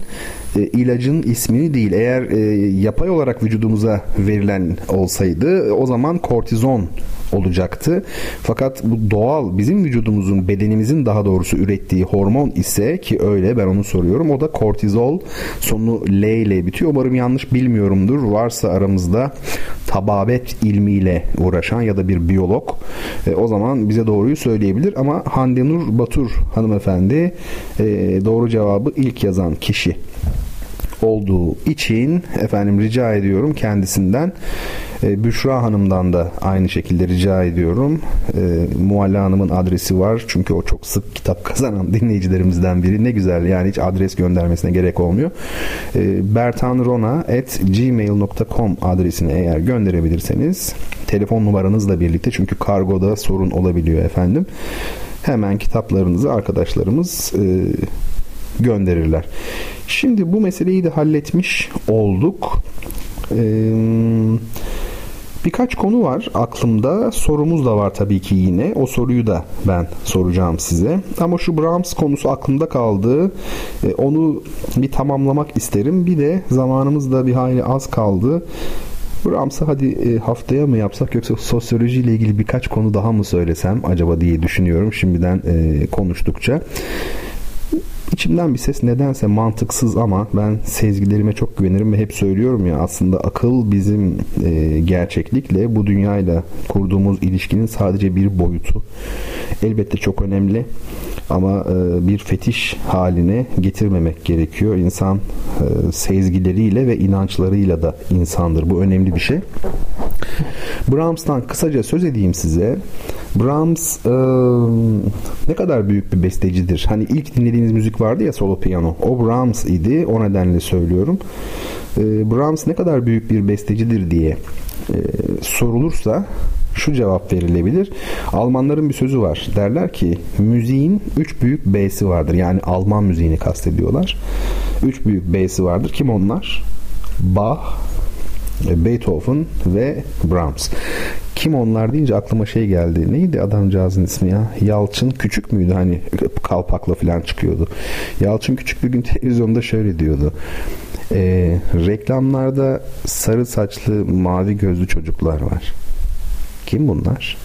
e, ilacın ismini değil. Eğer e, yapay olarak vücudumuza verilen olsaydı o zaman kortizon olacaktı. Fakat bu doğal bizim vücudumuzun bedenimizin daha doğrusu ürettiği hormon ise ki öyle ben onu soruyorum. O da kortizol sonu L ile bitiyor. Umarım yanlış bilmiyorumdur. Varsa aramızda tababet ilmiyle uğraşan ya da bir biyolog e, o zaman bize doğruyu söyleyebilir ama Hande Nur Batur hanımefendi e, doğru cevabı ilk yazan kişi olduğu için efendim rica ediyorum kendisinden e, Büşra Hanım'dan da aynı şekilde rica ediyorum. E, Mualla Hanım'ın adresi var. Çünkü o çok sık kitap kazanan dinleyicilerimizden biri. Ne güzel yani hiç adres göndermesine gerek olmuyor. E, bertanrona.gmail.com adresine eğer gönderebilirseniz telefon numaranızla birlikte çünkü kargoda sorun olabiliyor efendim. Hemen kitaplarınızı arkadaşlarımız e, gönderirler. Şimdi bu meseleyi de halletmiş olduk. Ee, birkaç konu var aklımda. Sorumuz da var tabii ki yine. O soruyu da ben soracağım size. Ama şu Brahms konusu aklımda kaldı. Ee, onu bir tamamlamak isterim. Bir de zamanımız da bir hayli az kaldı. Brahms'ı hadi e, haftaya mı yapsak yoksa sosyolojiyle ilgili birkaç konu daha mı söylesem acaba diye düşünüyorum şimdiden e, konuştukça. İçimden bir ses nedense mantıksız ama ben sezgilerime çok güvenirim ve hep söylüyorum ya aslında akıl bizim e, gerçeklikle bu dünyayla kurduğumuz ilişkinin sadece bir boyutu. Elbette çok önemli ama e, bir fetiş haline getirmemek gerekiyor. İnsan e, sezgileriyle ve inançlarıyla da insandır. Bu önemli bir şey. Brahms'tan kısaca söz edeyim size. Brahms e, ne kadar büyük bir bestecidir. Hani ilk dinlediğiniz müzik vardı ya solo piyano. O Brahms idi. O nedenle söylüyorum. E, Brahms ne kadar büyük bir bestecidir diye e, sorulursa şu cevap verilebilir. Almanların bir sözü var. Derler ki müziğin üç büyük B'si vardır. Yani Alman müziğini kastediyorlar. Üç büyük B'si vardır. Kim onlar? Bach, Beethoven ve Brahms. Kim onlar deyince aklıma şey geldi. Neydi adamcağızın ismi ya? Yalçın Küçük müydü? Hani kalpakla falan çıkıyordu. Yalçın Küçük bir gün televizyonda şöyle diyordu. E, reklamlarda sarı saçlı mavi gözlü çocuklar var. Kim bunlar?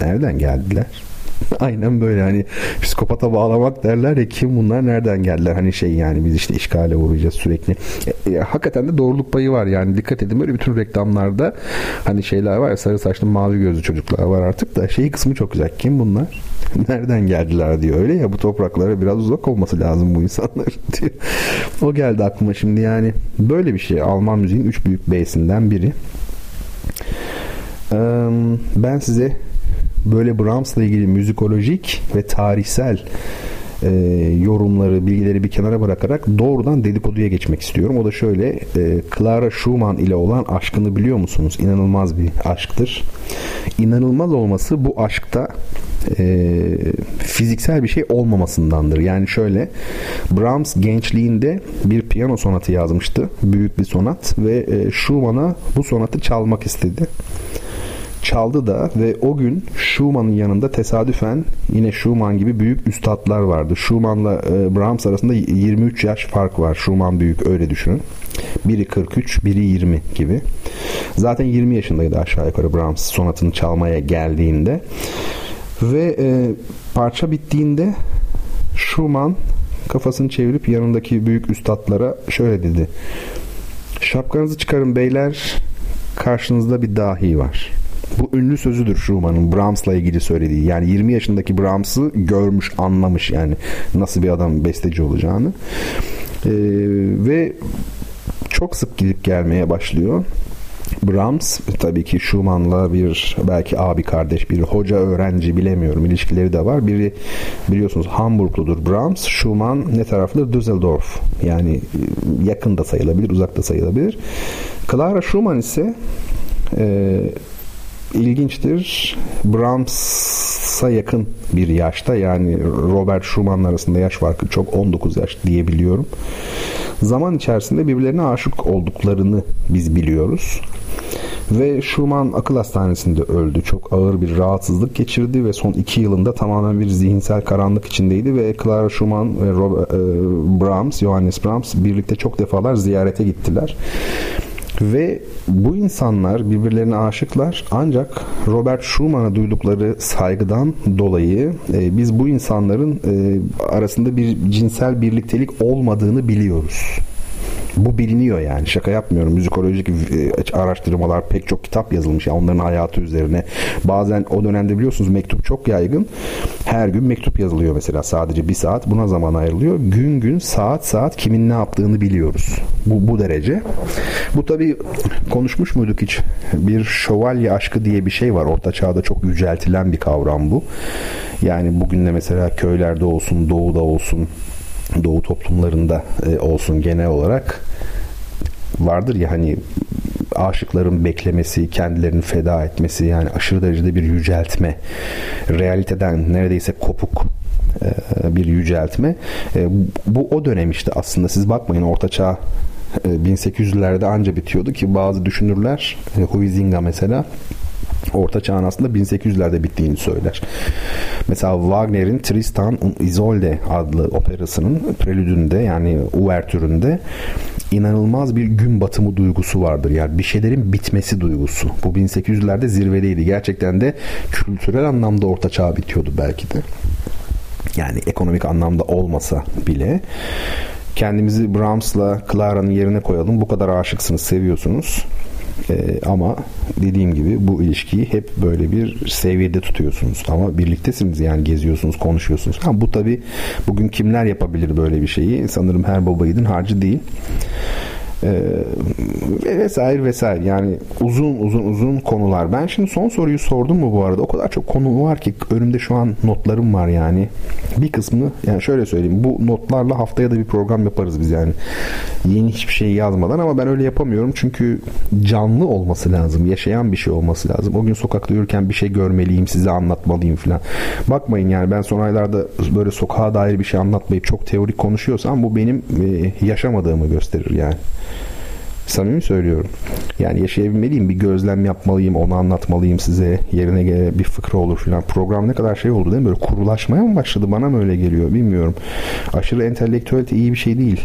Nereden geldiler? Aynen böyle hani psikopata bağlamak derler ya kim bunlar nereden geldiler hani şey yani biz işte işgale uğrayacağız sürekli. E, e, hakikaten de doğruluk payı var yani dikkat edin böyle bütün reklamlarda hani şeyler var ya sarı saçlı mavi gözlü çocuklar var artık da şey kısmı çok güzel. Kim bunlar? Nereden geldiler diyor. Öyle ya bu topraklara biraz uzak olması lazım bu insanlar diyor. O geldi aklıma şimdi yani böyle bir şey. Alman müziğin üç büyük B'sinden biri. Ben size böyle Brahms'la ilgili müzikolojik ve tarihsel e, yorumları, bilgileri bir kenara bırakarak doğrudan dedikoduya geçmek istiyorum. O da şöyle, e, Clara Schumann ile olan aşkını biliyor musunuz? İnanılmaz bir aşktır. İnanılmaz olması bu aşkta e, fiziksel bir şey olmamasındandır. Yani şöyle, Brahms gençliğinde bir piyano sonatı yazmıştı. Büyük bir sonat ve e, Schumann'a bu sonatı çalmak istedi çaldı da ve o gün Schumann'ın yanında tesadüfen yine Schumann gibi büyük üstadlar vardı. Schumann'la e, Brahms arasında 23 yaş fark var. Schumann büyük öyle düşünün. Biri 43, biri 20 gibi. Zaten 20 yaşındaydı aşağı yukarı Brahms sonatını çalmaya geldiğinde. Ve e, parça bittiğinde Schumann kafasını çevirip yanındaki büyük üstadlara şöyle dedi. Şapkanızı çıkarın beyler karşınızda bir dahi var. Bu ünlü sözüdür Schumann'ın Brahms'la ilgili söylediği. Yani 20 yaşındaki Brahms'ı görmüş, anlamış yani nasıl bir adam besteci olacağını. Ee, ve çok sık gidip gelmeye başlıyor. Brahms tabii ki Schumann'la bir belki abi kardeş bir hoca öğrenci bilemiyorum ilişkileri de var. Biri biliyorsunuz Hamburgludur Brahms. Schumann ne taraflıdır? Düsseldorf. Yani yakında sayılabilir, uzakta sayılabilir. Clara Schumann ise e, ilginçtir. Brahms'a yakın bir yaşta yani Robert Schumann arasında yaş farkı çok 19 yaş diyebiliyorum. Zaman içerisinde birbirlerine aşık olduklarını biz biliyoruz. Ve Schumann akıl hastanesinde öldü. Çok ağır bir rahatsızlık geçirdi ve son iki yılında tamamen bir zihinsel karanlık içindeydi ve Clara Schumann ve Robert, e, Brahms, Johannes Brahms birlikte çok defalar ziyarete gittiler. Ve bu insanlar birbirlerine aşıklar ancak Robert Schumann'a duydukları saygıdan dolayı e, biz bu insanların e, arasında bir cinsel birliktelik olmadığını biliyoruz. Bu biliniyor yani şaka yapmıyorum. Müzikolojik e, araştırmalar pek çok kitap yazılmış yani onların hayatı üzerine. Bazen o dönemde biliyorsunuz mektup çok yaygın. Her gün mektup yazılıyor mesela sadece bir saat buna zaman ayrılıyor. Gün gün saat saat kimin ne yaptığını biliyoruz. Bu, bu derece. Bu tabi konuşmuş muyduk hiç? Bir şövalye aşkı diye bir şey var. Orta çağda çok yüceltilen bir kavram bu. Yani bugün de mesela köylerde olsun, doğuda olsun Doğu toplumlarında e, olsun genel olarak vardır ya hani aşıkların beklemesi, kendilerini feda etmesi yani aşırı derecede bir yüceltme, realiteden neredeyse kopuk e, bir yüceltme. E, bu o dönem işte aslında siz bakmayın Orta Çağ 1800'lerde anca bitiyordu ki bazı düşünürler Huizinga mesela Orta Çağ'ın aslında 1800'lerde bittiğini söyler. Mesela Wagner'in Tristan Isolde adlı operasının prelüdünde yani uvertüründe inanılmaz bir gün batımı duygusu vardır. Yani bir şeylerin bitmesi duygusu. Bu 1800'lerde zirvedeydi. Gerçekten de kültürel anlamda Orta Çağ bitiyordu belki de. Yani ekonomik anlamda olmasa bile kendimizi Brahms'la Clara'nın yerine koyalım. Bu kadar aşıksınız, seviyorsunuz. E, ama dediğim gibi bu ilişkiyi hep böyle bir seviyede tutuyorsunuz. Ama birliktesiniz yani geziyorsunuz, konuşuyorsunuz. Ha, bu tabi bugün kimler yapabilir böyle bir şeyi? Sanırım her baba harcı değil e, vesaire vesaire yani uzun uzun uzun konular. Ben şimdi son soruyu sordum mu bu arada? O kadar çok konu var ki önümde şu an notlarım var yani. Bir kısmı yani şöyle söyleyeyim bu notlarla haftaya da bir program yaparız biz yani. Yeni hiçbir şey yazmadan ama ben öyle yapamıyorum çünkü canlı olması lazım. Yaşayan bir şey olması lazım. O gün sokakta yürürken bir şey görmeliyim, size anlatmalıyım falan. Bakmayın yani ben son aylarda böyle sokağa dair bir şey anlatmayıp çok teorik konuşuyorsam bu benim e, yaşamadığımı gösterir yani. Samimi söylüyorum. Yani yaşayabilmeliyim. Bir gözlem yapmalıyım. Onu anlatmalıyım size. Yerine göre bir fıkra olur filan. Program ne kadar şey oldu değil mi? Böyle kurulaşmaya mı başladı? Bana mı öyle geliyor? Bilmiyorum. Aşırı entelektüelite iyi bir şey değil.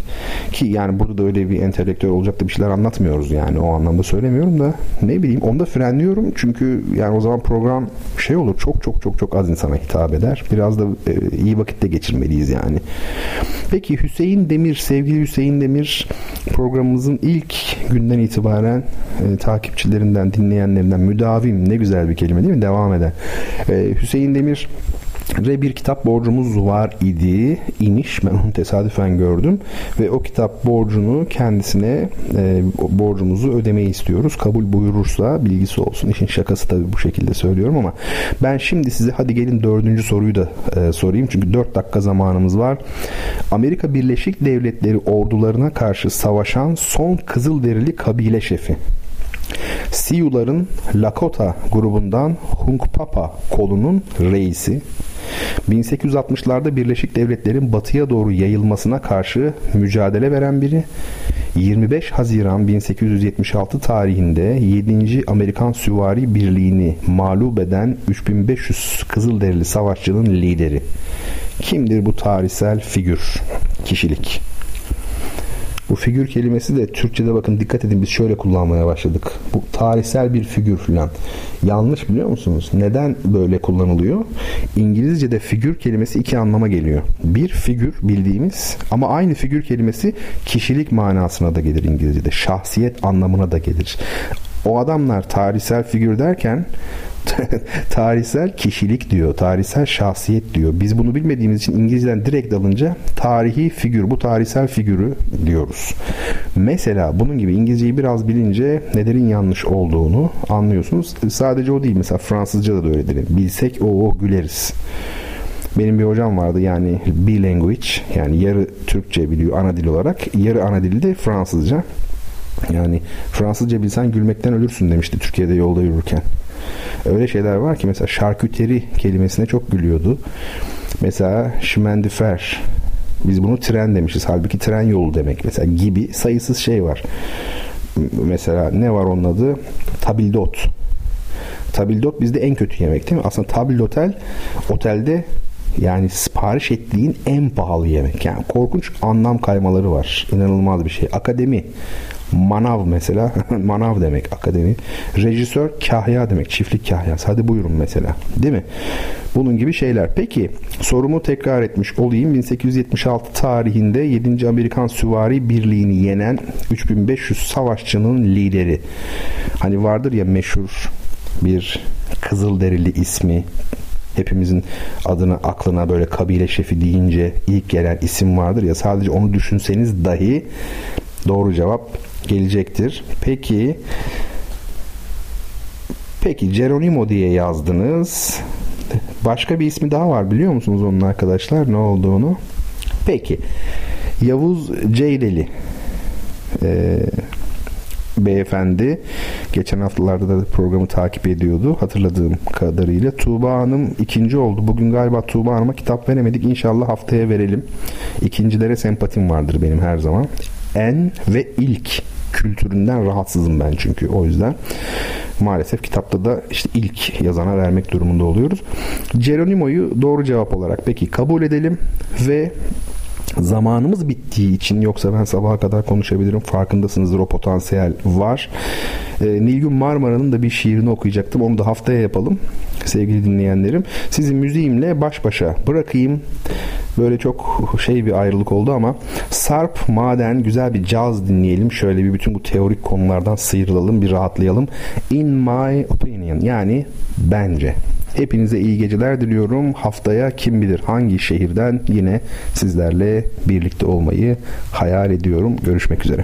Ki yani burada da öyle bir entelektüel olacak da bir şeyler anlatmıyoruz yani. O anlamda söylemiyorum da ne bileyim onu da frenliyorum. Çünkü yani o zaman program şey olur. Çok çok çok çok az insana hitap eder. Biraz da e, iyi vakitte geçirmeliyiz yani. Peki Hüseyin Demir, sevgili Hüseyin Demir programımızın ilk günden itibaren e, takipçilerinden, dinleyenlerinden müdavim ne güzel bir kelime değil mi? Devam eden. E, Hüseyin Demir ve bir kitap borcumuz var idi imiş. Ben onu tesadüfen gördüm. Ve o kitap borcunu kendisine e, borcumuzu ödemeyi istiyoruz. Kabul buyurursa bilgisi olsun. İşin şakası tabii bu şekilde söylüyorum ama ben şimdi size hadi gelin dördüncü soruyu da e, sorayım. Çünkü dört dakika zamanımız var. Amerika Birleşik Devletleri ordularına karşı savaşan son Kızılderili kabile şefi. Siyuların Lakota grubundan Hunkpapa kolunun reisi 1860'larda Birleşik Devletler'in batıya doğru yayılmasına karşı mücadele veren biri 25 Haziran 1876 tarihinde 7. Amerikan Süvari Birliği'ni mağlup eden 3500 Kızılderili savaşçının lideri. Kimdir bu tarihsel figür, kişilik? Bu figür kelimesi de Türkçe'de bakın dikkat edin biz şöyle kullanmaya başladık. Bu tarihsel bir figür falan. Yanlış biliyor musunuz? Neden böyle kullanılıyor? İngilizce'de figür kelimesi iki anlama geliyor. Bir figür bildiğimiz ama aynı figür kelimesi kişilik manasına da gelir İngilizce'de. Şahsiyet anlamına da gelir O adamlar tarihsel figür derken tarihsel kişilik diyor, tarihsel şahsiyet diyor. Biz bunu bilmediğimiz için İngilizceden direkt alınca tarihi figür, bu tarihsel figürü diyoruz. Mesela bunun gibi İngilizceyi biraz bilince nelerin yanlış olduğunu anlıyorsunuz. Sadece o değil mesela Fransızca da öyledir. Bilsek o o güleriz. Benim bir hocam vardı yani bilanguage yani yarı Türkçe biliyor ana dil olarak yarı ana dili de Fransızca. Yani Fransızca bilsen gülmekten ölürsün demişti Türkiye'de yolda yürürken. Öyle şeyler var ki mesela şarküteri kelimesine çok gülüyordu. Mesela şimendifer biz bunu tren demişiz. Halbuki tren yolu demek mesela gibi sayısız şey var. Mesela ne var onun adı? Tabildot. Tabildot bizde en kötü yemek değil mi? Aslında tabildotel otelde yani sipariş ettiğin en pahalı yemek. Yani korkunç anlam kaymaları var. İnanılmaz bir şey. Akademi. Manav mesela. Manav demek akademi. Rejisör kahya demek. Çiftlik kahyası. Hadi buyurun mesela. Değil mi? Bunun gibi şeyler. Peki sorumu tekrar etmiş olayım. 1876 tarihinde 7. Amerikan Süvari Birliği'ni yenen 3500 savaşçının lideri. Hani vardır ya meşhur bir Kızılderili ismi hepimizin adına aklına böyle kabile şefi deyince ilk gelen isim vardır ya sadece onu düşünseniz dahi doğru cevap gelecektir. Peki Peki Geronimo diye yazdınız. Başka bir ismi daha var biliyor musunuz onun arkadaşlar ne olduğunu? Peki Yavuz Ceydeli ee, beyefendi geçen haftalarda da programı takip ediyordu hatırladığım kadarıyla. Tuğba Hanım ikinci oldu. Bugün galiba Tuğba Hanım'a kitap veremedik. İnşallah haftaya verelim. İkincilere sempatim vardır benim her zaman. En ve ilk kültüründen rahatsızım ben çünkü o yüzden maalesef kitapta da işte ilk yazana vermek durumunda oluyoruz. Geronimo'yu doğru cevap olarak peki kabul edelim ve zamanımız bittiği için yoksa ben sabaha kadar konuşabilirim farkındasınızdır o potansiyel var. E, Nilgün Marmara'nın da bir şiirini okuyacaktım onu da haftaya yapalım sevgili dinleyenlerim. Sizi müziğimle baş başa bırakayım. Böyle çok şey bir ayrılık oldu ama Sarp, Maden, güzel bir caz dinleyelim. Şöyle bir bütün bu teorik konulardan sıyrılalım, bir rahatlayalım. In my opinion yani bence. Hepinize iyi geceler diliyorum. Haftaya kim bilir hangi şehirden yine sizlerle birlikte olmayı hayal ediyorum. Görüşmek üzere.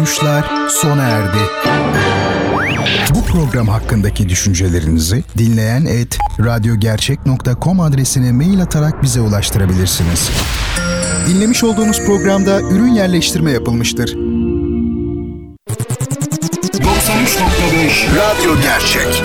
Duyuşlar sona erdi. Bu program hakkındaki düşüncelerinizi dinleyen et radyogercek.com adresine mail atarak bize ulaştırabilirsiniz. Dinlemiş olduğunuz programda ürün yerleştirme yapılmıştır. 93.5 Radyo Gerçek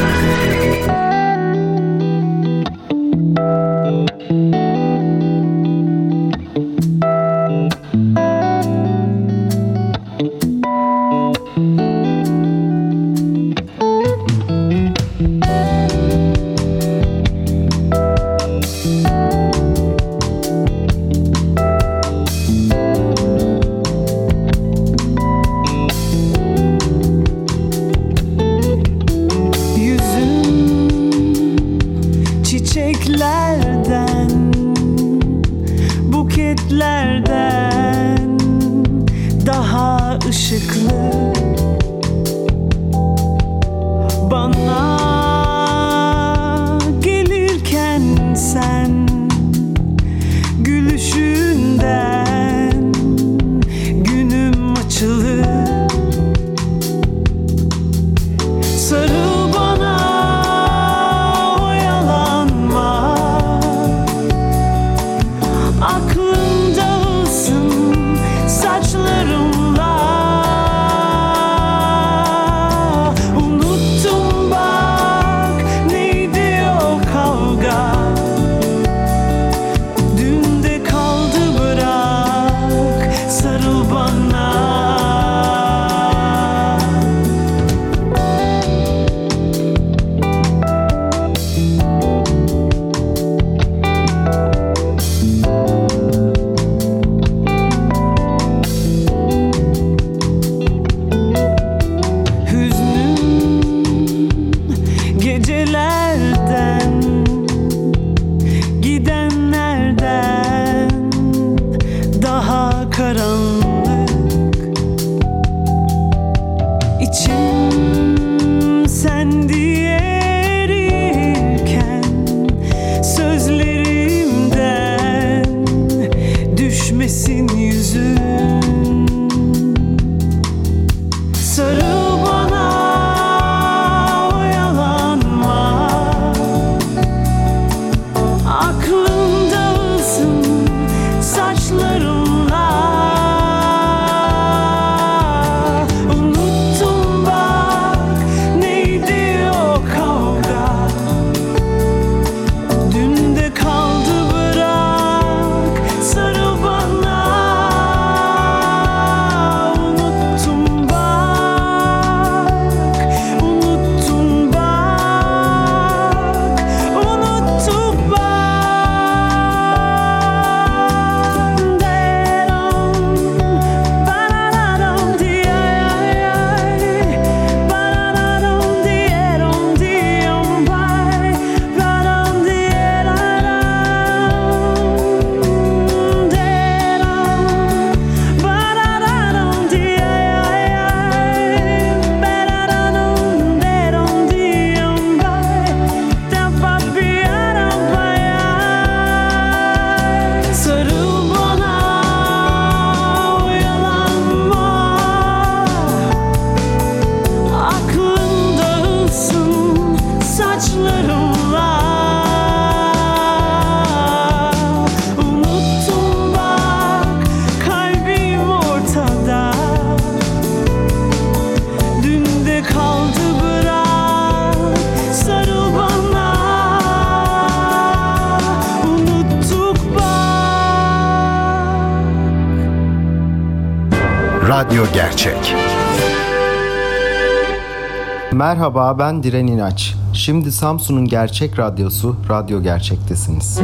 Merhaba ben Diren İnaç. Şimdi Samsun'un Gerçek Radyosu Radyo Gerçek'tesiniz.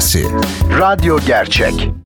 Sesi. Radyo Gerçek.